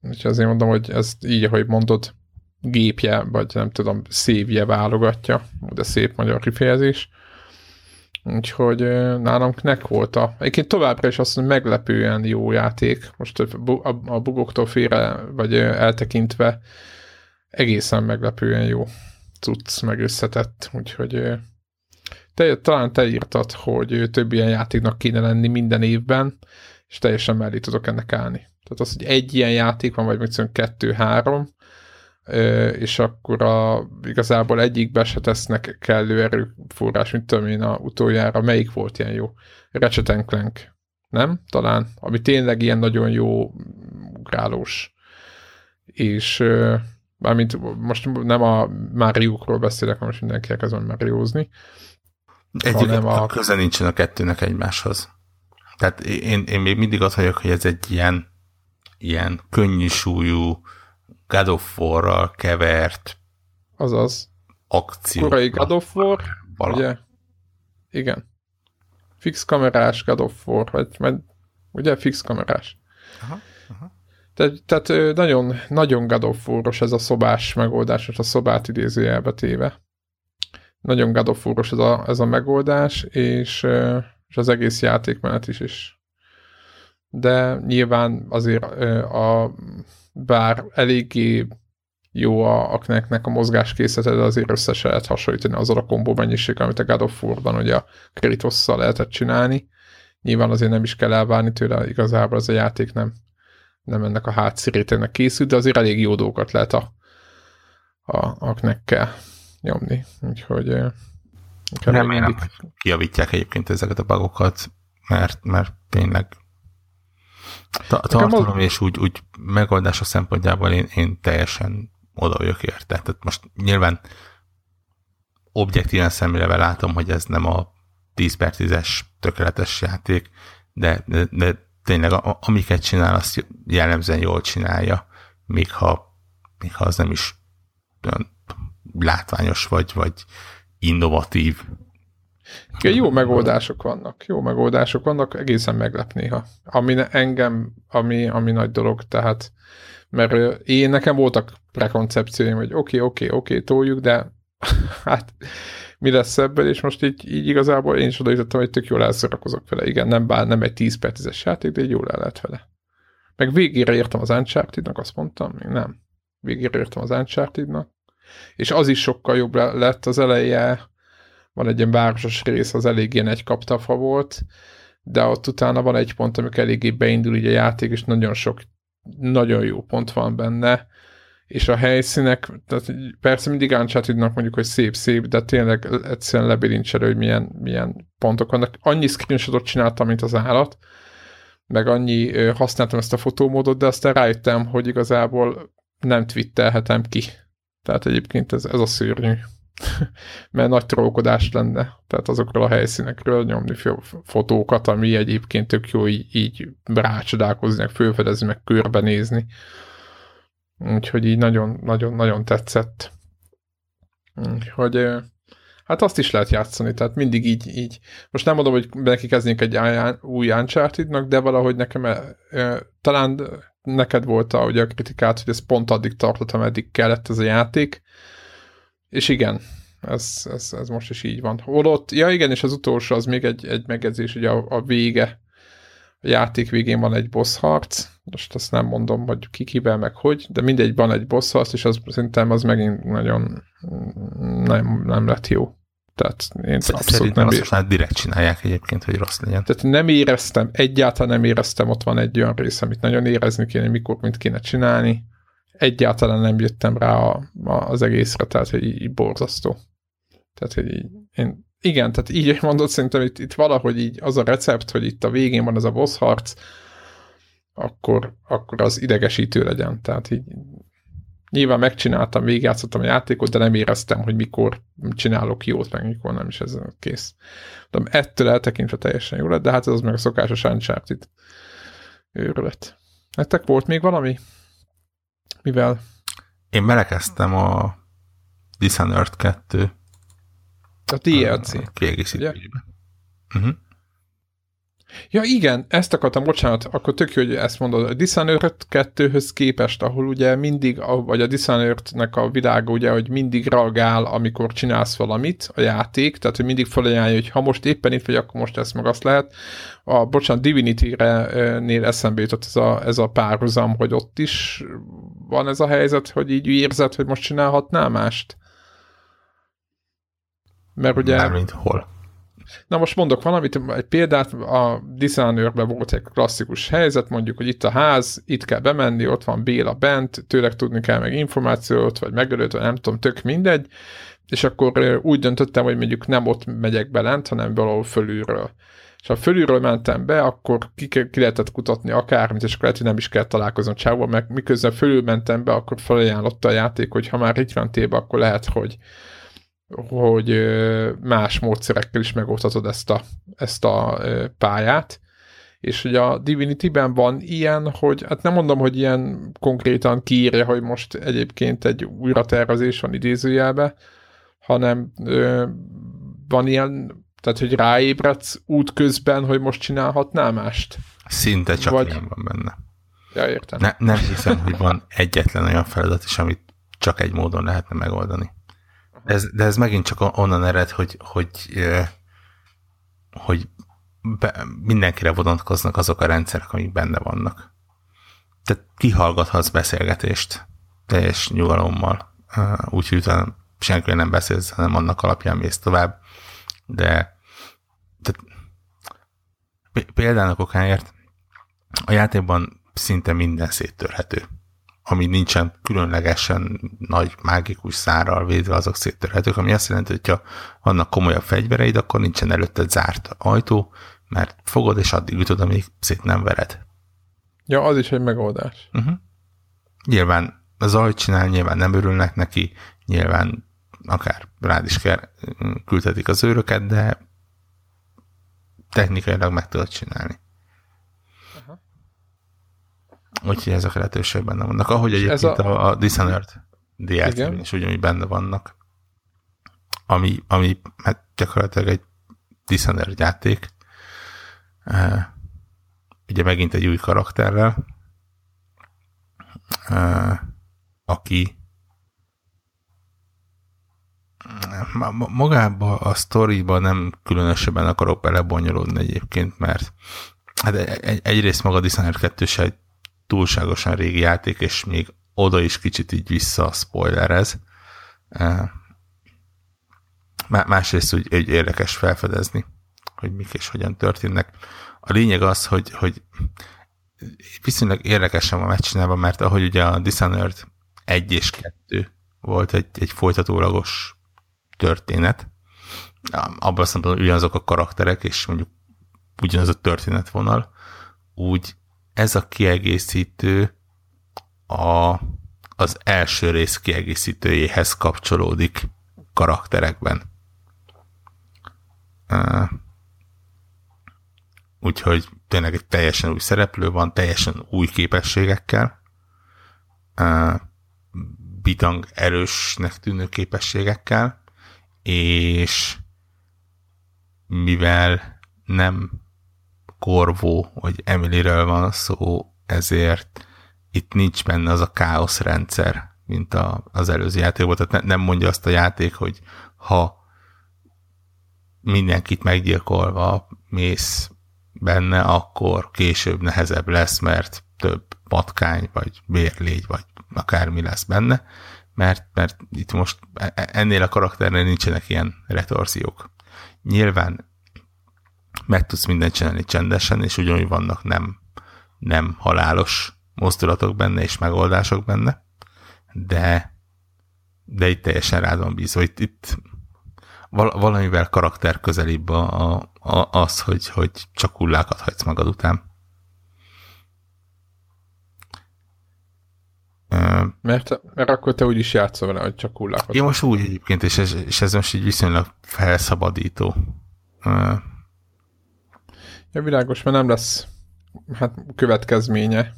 úgyhogy azért mondom, hogy ezt így, ahogy mondod, gépje, vagy nem tudom, szévje válogatja, de szép magyar kifejezés. Úgyhogy nálam nek volt a... Egyébként továbbra is azt mondom, meglepően jó játék. Most a bugoktól félre, vagy eltekintve egészen meglepően jó cucc, meg összetett, úgyhogy te, talán te írtad, hogy több ilyen játéknak kéne lenni minden évben, és teljesen mellé tudok ennek állni. Tehát az, hogy egy ilyen játék van, vagy még kettő-három, és akkor a, igazából egyikbe se tesznek kellő erőforrás, mint tudom én a utoljára. Melyik volt ilyen jó? Ratchet Clank, nem? Talán. Ami tényleg ilyen nagyon jó ugrálós. És Mármint most nem a Máriókról beszélek, most mindenki elkezdem Máriózni. Egyébként a... köze nincsen a kettőnek egymáshoz. Tehát én, én még mindig azt vagyok, hogy ez egy ilyen, ilyen könnyű súlyú God of War-ral kevert Azaz. akció. Korai God of War, ugye? Igen. Fix kamerás God of War, vagy, vagy ugye fix kamerás. Aha. Te, tehát nagyon, nagyon gadofúros ez a szobás megoldás, és a szobát idézőjelbe téve. Nagyon gadofúros ez a, ez a megoldás, és, és az egész játékmenet is is. De nyilván azért a, bár eléggé jó a, a a mozgáskészlete, de azért össze se lehet hasonlítani azzal a kombó mennyiség, amit a God of War-ban ugye a Kratosszal lehetett csinálni. Nyilván azért nem is kell elvárni tőle, igazából ez a játék nem nem ennek a hátszírétének készült, de azért elég jó dolgokat lehet a, a, aknekkel nyomni. Úgyhogy nem mindig... kiavítják egyébként ezeket a bugokat, mert, mert tényleg tartalom és úgy, úgy megoldása szempontjából én, én teljesen oda vagyok érte. Tehát most nyilván objektíven szemlélevel látom, hogy ez nem a 10 per 10-es tökéletes játék, de, de, de tényleg a, amiket csinál, azt jellemzően jól csinálja, még ha, még ha az nem is látványos vagy, vagy innovatív. Igen, jó megoldások vannak, jó megoldások vannak, egészen meglep néha. Ami engem, ami, ami nagy dolog, tehát mert én nekem voltak prekoncepcióim, hogy oké, okay, oké, okay, oké, okay, toljuk, de hát mi lesz ebből, és most így, így igazából én is odaítottam, hogy tök jól elszórakozok vele. Igen, nem, bár nem egy 10 per 10-es játék, de így jól el lehet vele. Meg végére értem az Uncharted-nak, azt mondtam, még nem. Végére értem az Uncharted-nak. És az is sokkal jobb lett az eleje, van egy ilyen városos rész, az elég egy kaptafa volt, de ott utána van egy pont, amikor eléggé beindul így a játék, és nagyon sok, nagyon jó pont van benne, és a helyszínek, tehát persze mindig uncharted mondjuk, hogy szép-szép, de tényleg egyszerűen lebilincselő, hogy milyen, milyen pontok vannak. Annyi screenshotot csináltam, mint az állat, meg annyi használtam ezt a fotómódot, de aztán rájöttem, hogy igazából nem twittelhetem ki. Tehát egyébként ez, ez a szörnyű. mert nagy trókodás lenne, tehát azokról a helyszínekről nyomni fotókat, ami egyébként tök jó így, így rácsodálkozni, meg fölfedezni, meg körbenézni. Úgyhogy így nagyon-nagyon tetszett. Úgyhogy hát azt is lehet játszani, tehát mindig így, így. Most nem mondom, hogy neki kezdnék egy új uncharted de valahogy nekem talán neked volt a, ugye a kritikát, hogy ez pont addig tartott, ameddig kellett ez a játék, és igen, ez, ez, ez most is így van. Holott, ja igen, és az utolsó az még egy, egy megjegyzés, hogy a, a vége, a játék végén van egy boss harc, most azt nem mondom, hogy ki kivel, meg hogy, de mindegy, van egy boss harc, és az szerintem az megint nagyon nem, nem lett jó. Tehát én abszolút nem azt már direkt csinálják egyébként, hogy rossz legyen. Tehát nem éreztem, egyáltalán nem éreztem, ott van egy olyan rész, amit nagyon érezni kéne, mikor mit kéne csinálni. Egyáltalán nem jöttem rá a, a, az egészre, tehát hogy így, így borzasztó. Tehát, hogy így, én, igen, tehát így mondod, szerintem itt, itt valahogy így az a recept, hogy itt a végén van ez a boss harc, akkor, akkor az idegesítő legyen. Tehát így nyilván megcsináltam, végigjátszottam a játékot, de nem éreztem, hogy mikor csinálok jót, meg mikor nem is ez kész. De ettől eltekintve teljesen jó lett, de hát ez az meg a szokásos Uncharted őrület. Nektek volt még valami? Mivel? Én belekezdtem a Dishonored 2 a DLC. Kiegészítésbe. Uh-huh. Ja igen, ezt akartam, bocsánat, akkor tök jó, hogy ezt mondod. A Dishonored 2-höz képest, ahol ugye mindig, vagy a Dishonored-nek a világa ugye, hogy mindig reagál, amikor csinálsz valamit, a játék, tehát hogy mindig felajánlja, hogy ha most éppen itt vagy, akkor most ezt meg azt lehet. A, bocsánat, Divinity-nél eszembe jutott ez a, ez a párhuzam, hogy ott is van ez a helyzet, hogy így érzed, hogy most csinálhatnál mást. Mert ugye... Mármint hol? Na most mondok valamit, egy példát, a dishonored volt egy klasszikus helyzet, mondjuk, hogy itt a ház, itt kell bemenni, ott van Béla bent, tőleg tudni kell meg információt, vagy megölőt, vagy nem tudom, tök mindegy, és akkor úgy döntöttem, hogy mondjuk nem ott megyek be lent, hanem valahol fölülről. És ha fölülről mentem be, akkor ki, ki lehetett kutatni akármit, és akkor lehet, hogy nem is kell találkoznom csávon, meg miközben fölül mentem be, akkor felajánlotta a játék, hogy ha már itt van tébe, akkor lehet, hogy hogy más módszerekkel is megoldhatod ezt a, ezt a pályát. És hogy a Divinity-ben van ilyen, hogy hát nem mondom, hogy ilyen konkrétan kiírja, hogy most egyébként egy újratervezés van idézőjelbe, hanem ö, van ilyen, tehát hogy ráébredsz út közben, hogy most csinálhatnál mást? Szinte csak Vagy... ilyen van benne. Ja, értem. Ne, nem hiszem, hogy van egyetlen olyan feladat is, amit csak egy módon lehetne megoldani. De ez, de ez megint csak onnan ered, hogy, hogy, hogy be, mindenkire vonatkoznak azok a rendszerek, amik benne vannak. Tehát kihallgathatsz beszélgetést teljes nyugalommal, úgyhogy utána senki nem beszélsz, hanem annak alapján mész tovább. De tehát, például okáért a játékban szinte minden széttörhető ami nincsen különlegesen nagy mágikus szárral védve, azok széttörhetők, ami azt jelenti, hogy ha vannak komolyabb fegyvereid, akkor nincsen előtted zárt ajtó, mert fogod, és addig ütod, amíg szét nem vered. Ja, az is egy megoldás. Uh-huh. Nyilván az ajt csinál, nyilván nem örülnek neki, nyilván akár rád is kell, küldhetik az őröket, de technikailag meg tudod csinálni. Úgyhogy ezek a lehetőségek benne vannak. Ahogy egyébként a, a Dishonored dlc is ugyanúgy benne vannak. Ami, ami hát gyakorlatilag egy Dishonored játék. Uh, ugye megint egy új karakterrel, uh, aki magába a sztoriba nem különösebben akarok belebonyolódni egyébként, mert hát egyrészt maga Dishonored 2 se egy túlságosan régi játék, és még oda is kicsit így vissza spoilerez. Másrészt úgy egy érdekes felfedezni, hogy mik és hogyan történnek. A lényeg az, hogy, hogy viszonylag érdekesen van megcsinálva, mert ahogy ugye a Dishonored 1 és 2 volt egy, egy folytatólagos történet, abban azt mondom, ugyanazok a karakterek, és mondjuk ugyanaz a történetvonal, úgy ez a kiegészítő a, az első rész kiegészítőjéhez kapcsolódik karakterekben. Úgyhogy tényleg egy teljesen új szereplő van, teljesen új képességekkel, bitang erősnek tűnő képességekkel, és mivel nem Korvó vagy Emilyről van szó, ezért itt nincs benne az a káosz rendszer, mint a, az előző játékban. Tehát ne, nem mondja azt a játék, hogy ha mindenkit meggyilkolva mész benne, akkor később nehezebb lesz, mert több patkány, vagy bérlégy, vagy akármi lesz benne, mert, mert itt most e, e, ennél a karakternél nincsenek ilyen retorziók. Nyilván meg tudsz mindent csinálni csendesen, és ugyanúgy vannak nem, nem halálos mozdulatok benne, és megoldások benne, de, de itt teljesen rád van bízva. Itt, itt valamivel karakter közelibb a, a, az, hogy, hogy csak hullákat hagysz magad után. Mert, mert akkor te úgy is játszol vele, hogy csak hullákat. Én most úgy egyébként, és ez, és ez most így viszonylag felszabadító. Ja, világos, mert nem lesz hát következménye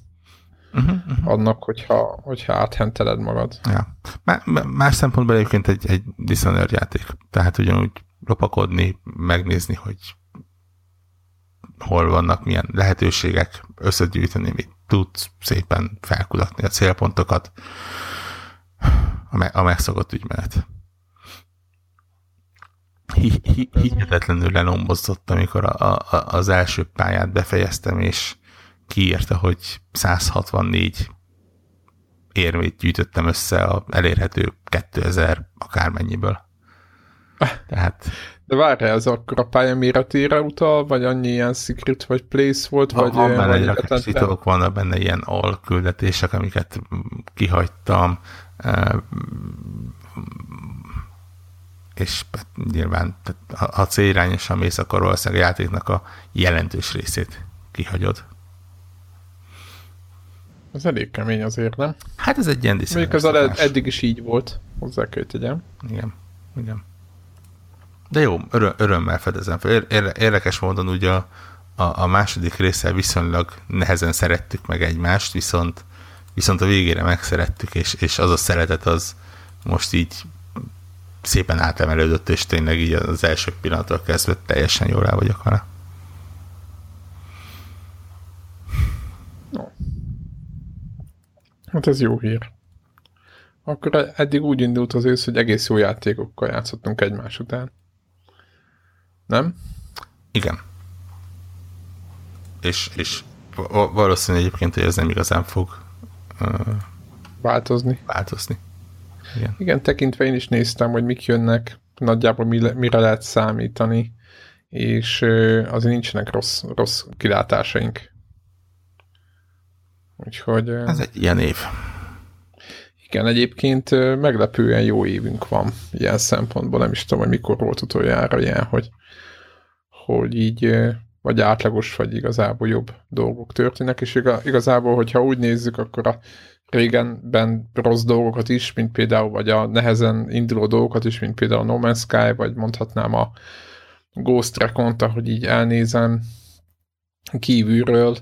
uh-huh, uh-huh. annak, hogyha, hogyha áthenteled magad. Ja. Más szempontból egyébként egy, egy Dishonored játék. Tehát ugyanúgy lopakodni, megnézni, hogy hol vannak, milyen lehetőségek, összegyűjteni, mit tudsz szépen felkutatni a célpontokat, a, me- a megszokott ügymenet. Hihetetlenül lenombozott, amikor a, a, az első pályát befejeztem, és kiírta, hogy 164 érmét gyűjtöttem össze a elérhető 2000 akármennyiből. Tehát... De várj, ez akkor a pálya méretére utal, vagy annyi ilyen secret vagy place volt, ha, vagy... Van benne egy vannak benne ilyen all küldetések, amiket kihagytam, és hát nyilván ha célirányosan mész, akkor valószínűleg a játéknak a jelentős részét kihagyod. Ez elég kemény azért, nem? Hát ez egy ilyen Mondjuk az ed- eddig is így volt, hozzá kell tegyem. Igen, igen. De jó, öröm, örömmel fedezem fel. Érdekes módon ugye a, a, a második résszel viszonylag nehezen szerettük meg egymást, viszont, viszont a végére megszerettük, és, és az a szeretet az most így szépen átemelődött, és tényleg így az első pillanattól kezdve teljesen jól el vagyok vele. Hát ez jó hír. Akkor eddig úgy indult az ősz, hogy egész jó játékokkal játszottunk egymás után. Nem? Igen. És, és valószínű egyébként, hogy ez nem igazán fog uh, változni. változni. Igen. Igen, tekintve én is néztem, hogy mik jönnek, nagyjából mire lehet számítani, és azért nincsenek rossz, rossz kilátásaink. Úgyhogy... Ez egy ilyen év. Igen, egyébként meglepően jó évünk van ilyen szempontból. Nem is tudom, hogy mikor volt utoljára ilyen, hogy, hogy így vagy átlagos, vagy igazából jobb dolgok történnek, és igazából, hogyha úgy nézzük, akkor a régenben rossz dolgokat is, mint például, vagy a nehezen induló dolgokat is, mint például a No Man's Sky, vagy mondhatnám a Ghost recon hogy így elnézem kívülről,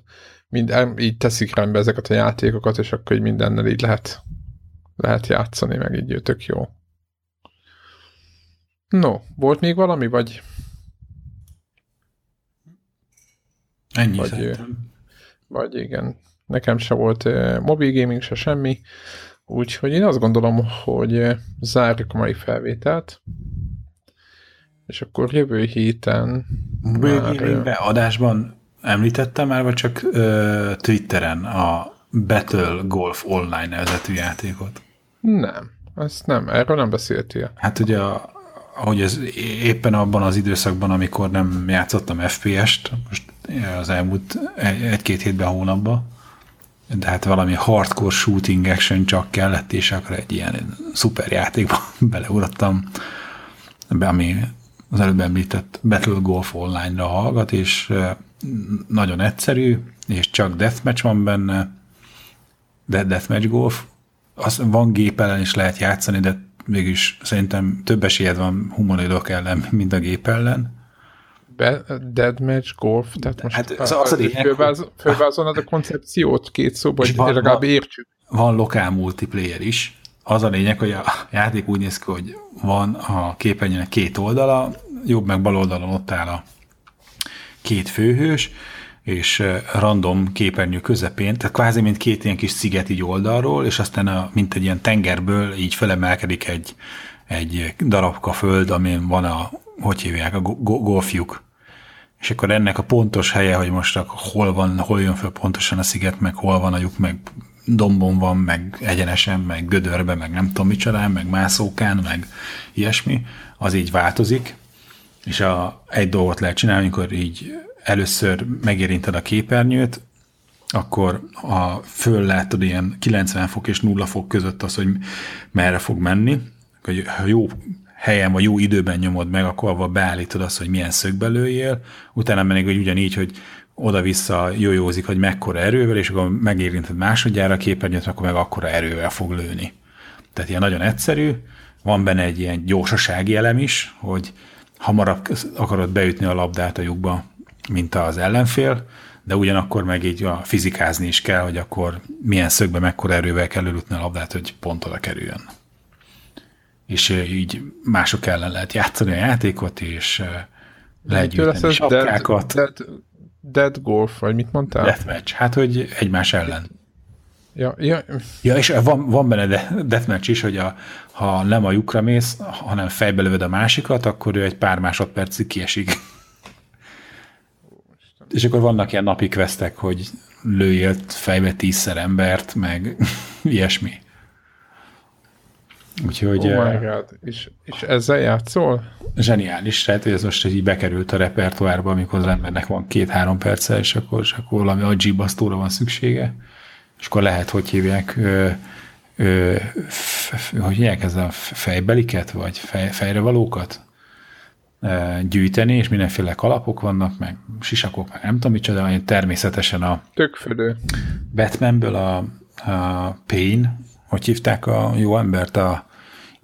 mind, így teszik rendbe ezeket a játékokat, és akkor így mindennel így lehet, lehet játszani, meg így tök jó. No, volt még valami, vagy? Ennyi vagy, szerintem. Vagy igen. Nekem se volt mobil gaming, se semmi. Úgyhogy én azt gondolom, hogy zárjuk a mai felvételt, és akkor jövő héten Mobil gaming adásban Említettem már, vagy csak ö, Twitteren a Battle Golf Online nevezetű játékot? Nem, ezt nem, erről nem beszéltél. Hát ugye, ahogy ez éppen abban az időszakban, amikor nem játszottam FPS-t, most az elmúlt egy-két hétben, hónapban, de hát valami hardcore shooting action csak kellett, és akkor egy ilyen szuper játékba beleugrottam, ami az előbb említett Battle Golf Online-ra hallgat, és nagyon egyszerű, és csak deathmatch van benne, de deathmatch golf, az van gép ellen is lehet játszani, de mégis szerintem több esélyed van humanoidok ellen, mint a gép ellen. Deadmatch, golf, tehát most Hát az- az a lényeg, fölváz, fölvázolnod a koncepciót két szóban, És hogy van- legalább értsük. Van lokál multiplayer is. Az a lényeg, hogy a játék úgy néz ki, hogy van a képernyőnek két oldala, jobb meg bal oldalon ott áll a két főhős, és random képernyő közepén, tehát kvázi mint két ilyen kis sziget így oldalról, és aztán a, mint egy ilyen tengerből így felemelkedik egy, egy darabka föld, amin van a, hogy hívják, a go- go- golfjuk. És akkor ennek a pontos helye, hogy most akkor hol van, hol jön föl pontosan a sziget, meg hol van a lyuk, meg dombon van, meg egyenesen, meg gödörbe, meg nem tudom micsodán, meg mászókán, meg ilyesmi, az így változik, és a, egy dolgot lehet csinálni, amikor így először megérinted a képernyőt, akkor a föl látod ilyen 90 fok és 0 fok között az, hogy merre fog menni, hogy ha jó helyen vagy jó időben nyomod meg, akkor avval beállítod azt, hogy milyen szögbe lőjél, utána pedig hogy ugyanígy, hogy oda-vissza jójózik, hogy mekkora erővel, és akkor megérinted másodjára a képernyőt, akkor meg akkora erővel fog lőni. Tehát ilyen nagyon egyszerű, van benne egy ilyen gyorsasági elem is, hogy hamarabb akarod beütni a labdát a lyukba, mint az ellenfél, de ugyanakkor meg így a fizikázni is kell, hogy akkor milyen szögbe, mekkora erővel kell elütni a labdát, hogy pont oda kerüljön. És így mások ellen lehet játszani a játékot, és lehet gyűjteni ez dead, sapkákat. dead, dead golf, vagy mit mondtál? Deathmatch. Hát, hogy egymás ellen. Ja, ja, Ja, és van, van benne de- deathmatch is, hogy a, ha nem a lyukra mész, hanem fejbe lövöd a másikat, akkor ő egy pár másodpercig kiesik. És akkor vannak ilyen napi questek, hogy lőjél fejbe tízszer embert, meg ilyesmi. Úgyhogy oh my god. És, és ezzel játszol? zseniális, tehát hogy ez most így bekerült a repertoárba, amikor az embernek van két-három perce, és akkor, és akkor valami agibasztóra van szüksége, és akkor lehet, hogy hívják, ö, ö, f, f, hogy hívják ez a fejbeliket, vagy fej, fejrevalókat ö, gyűjteni, és mindenféle kalapok vannak, meg sisakok, meg nem tudom micsoda, én természetesen a Tökfödő. Batmanből a, a Pain, hogy hívták a jó embert, a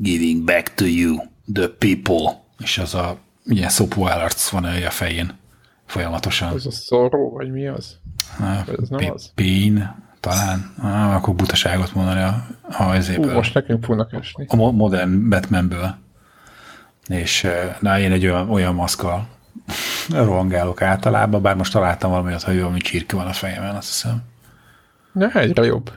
Giving back to you, the people, és az a ilyen szopóállarc van a fején folyamatosan. Az a szorró, vagy mi az? Ah, ez nem az? Pain, talán. Ah, akkor butaságot mondani a, a, Hú, most nekünk fognak esni. a mo- modern Batmanből. És na, én egy olyan, olyan maszkal rohangálok általában, bár most találtam valami hogy valami csirke van a fejemen, azt hiszem. Ne, egyre jobb.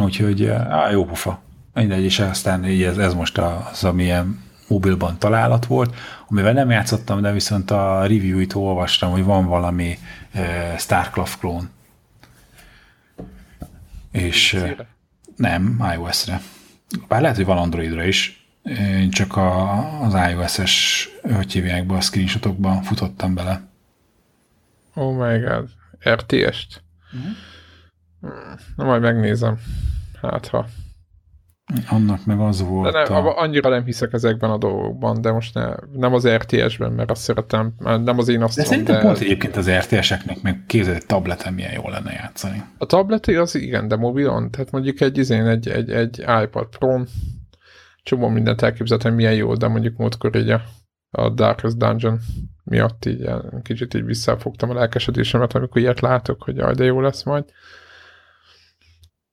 Úgyhogy á, jó pofa. Mindegy, és aztán így ez, ez most az, amilyen mobilban találat volt, amivel nem játszottam, de viszont a review-it olvastam, hogy van valami uh, StarCraft klón. És uh, nem, iOS-re. Bár lehet, hogy van Androidra is, én csak a, az iOS-es, hogy hívják be, a screenshotokban futottam bele. Oh my god. RTS-t? Hmm, Na majd megnézem. Hát ha. Annak meg az De volt nem, a... annyira nem hiszek ezekben a dolgokban, de most ne, nem az RTS-ben, mert azt szeretem, nem az én azt De szerintem pont egyébként az RTS-eknek meg képzeld, egy tableten milyen jó lenne játszani. A tableti az igen, de mobilon, tehát mondjuk egy izén, egy, egy, egy iPad pro csomó mindent elképzeltem, milyen jó, de mondjuk múltkor így a, a Darkest Dungeon miatt így kicsit így visszafogtam a lelkesedésemet, amikor ilyet látok, hogy jaj, de jó lesz majd.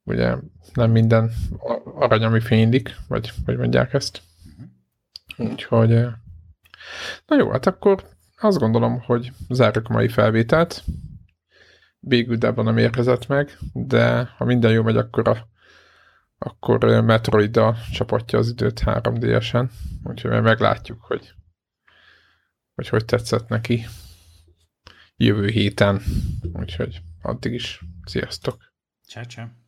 Ugye nem minden arany, ami fénylik, vagy hogy mondják ezt. Úgyhogy eh, na jó, hát akkor azt gondolom, hogy zárjuk a mai felvételt. Végül Debla nem érkezett meg, de ha minden jó megy, akkor a akkor eh, Metroid csapatja az időt 3D-esen, úgyhogy meglátjuk, hogy hogy, hogy tetszett neki jövő héten. Úgyhogy addig is sziasztok! Csá, csá.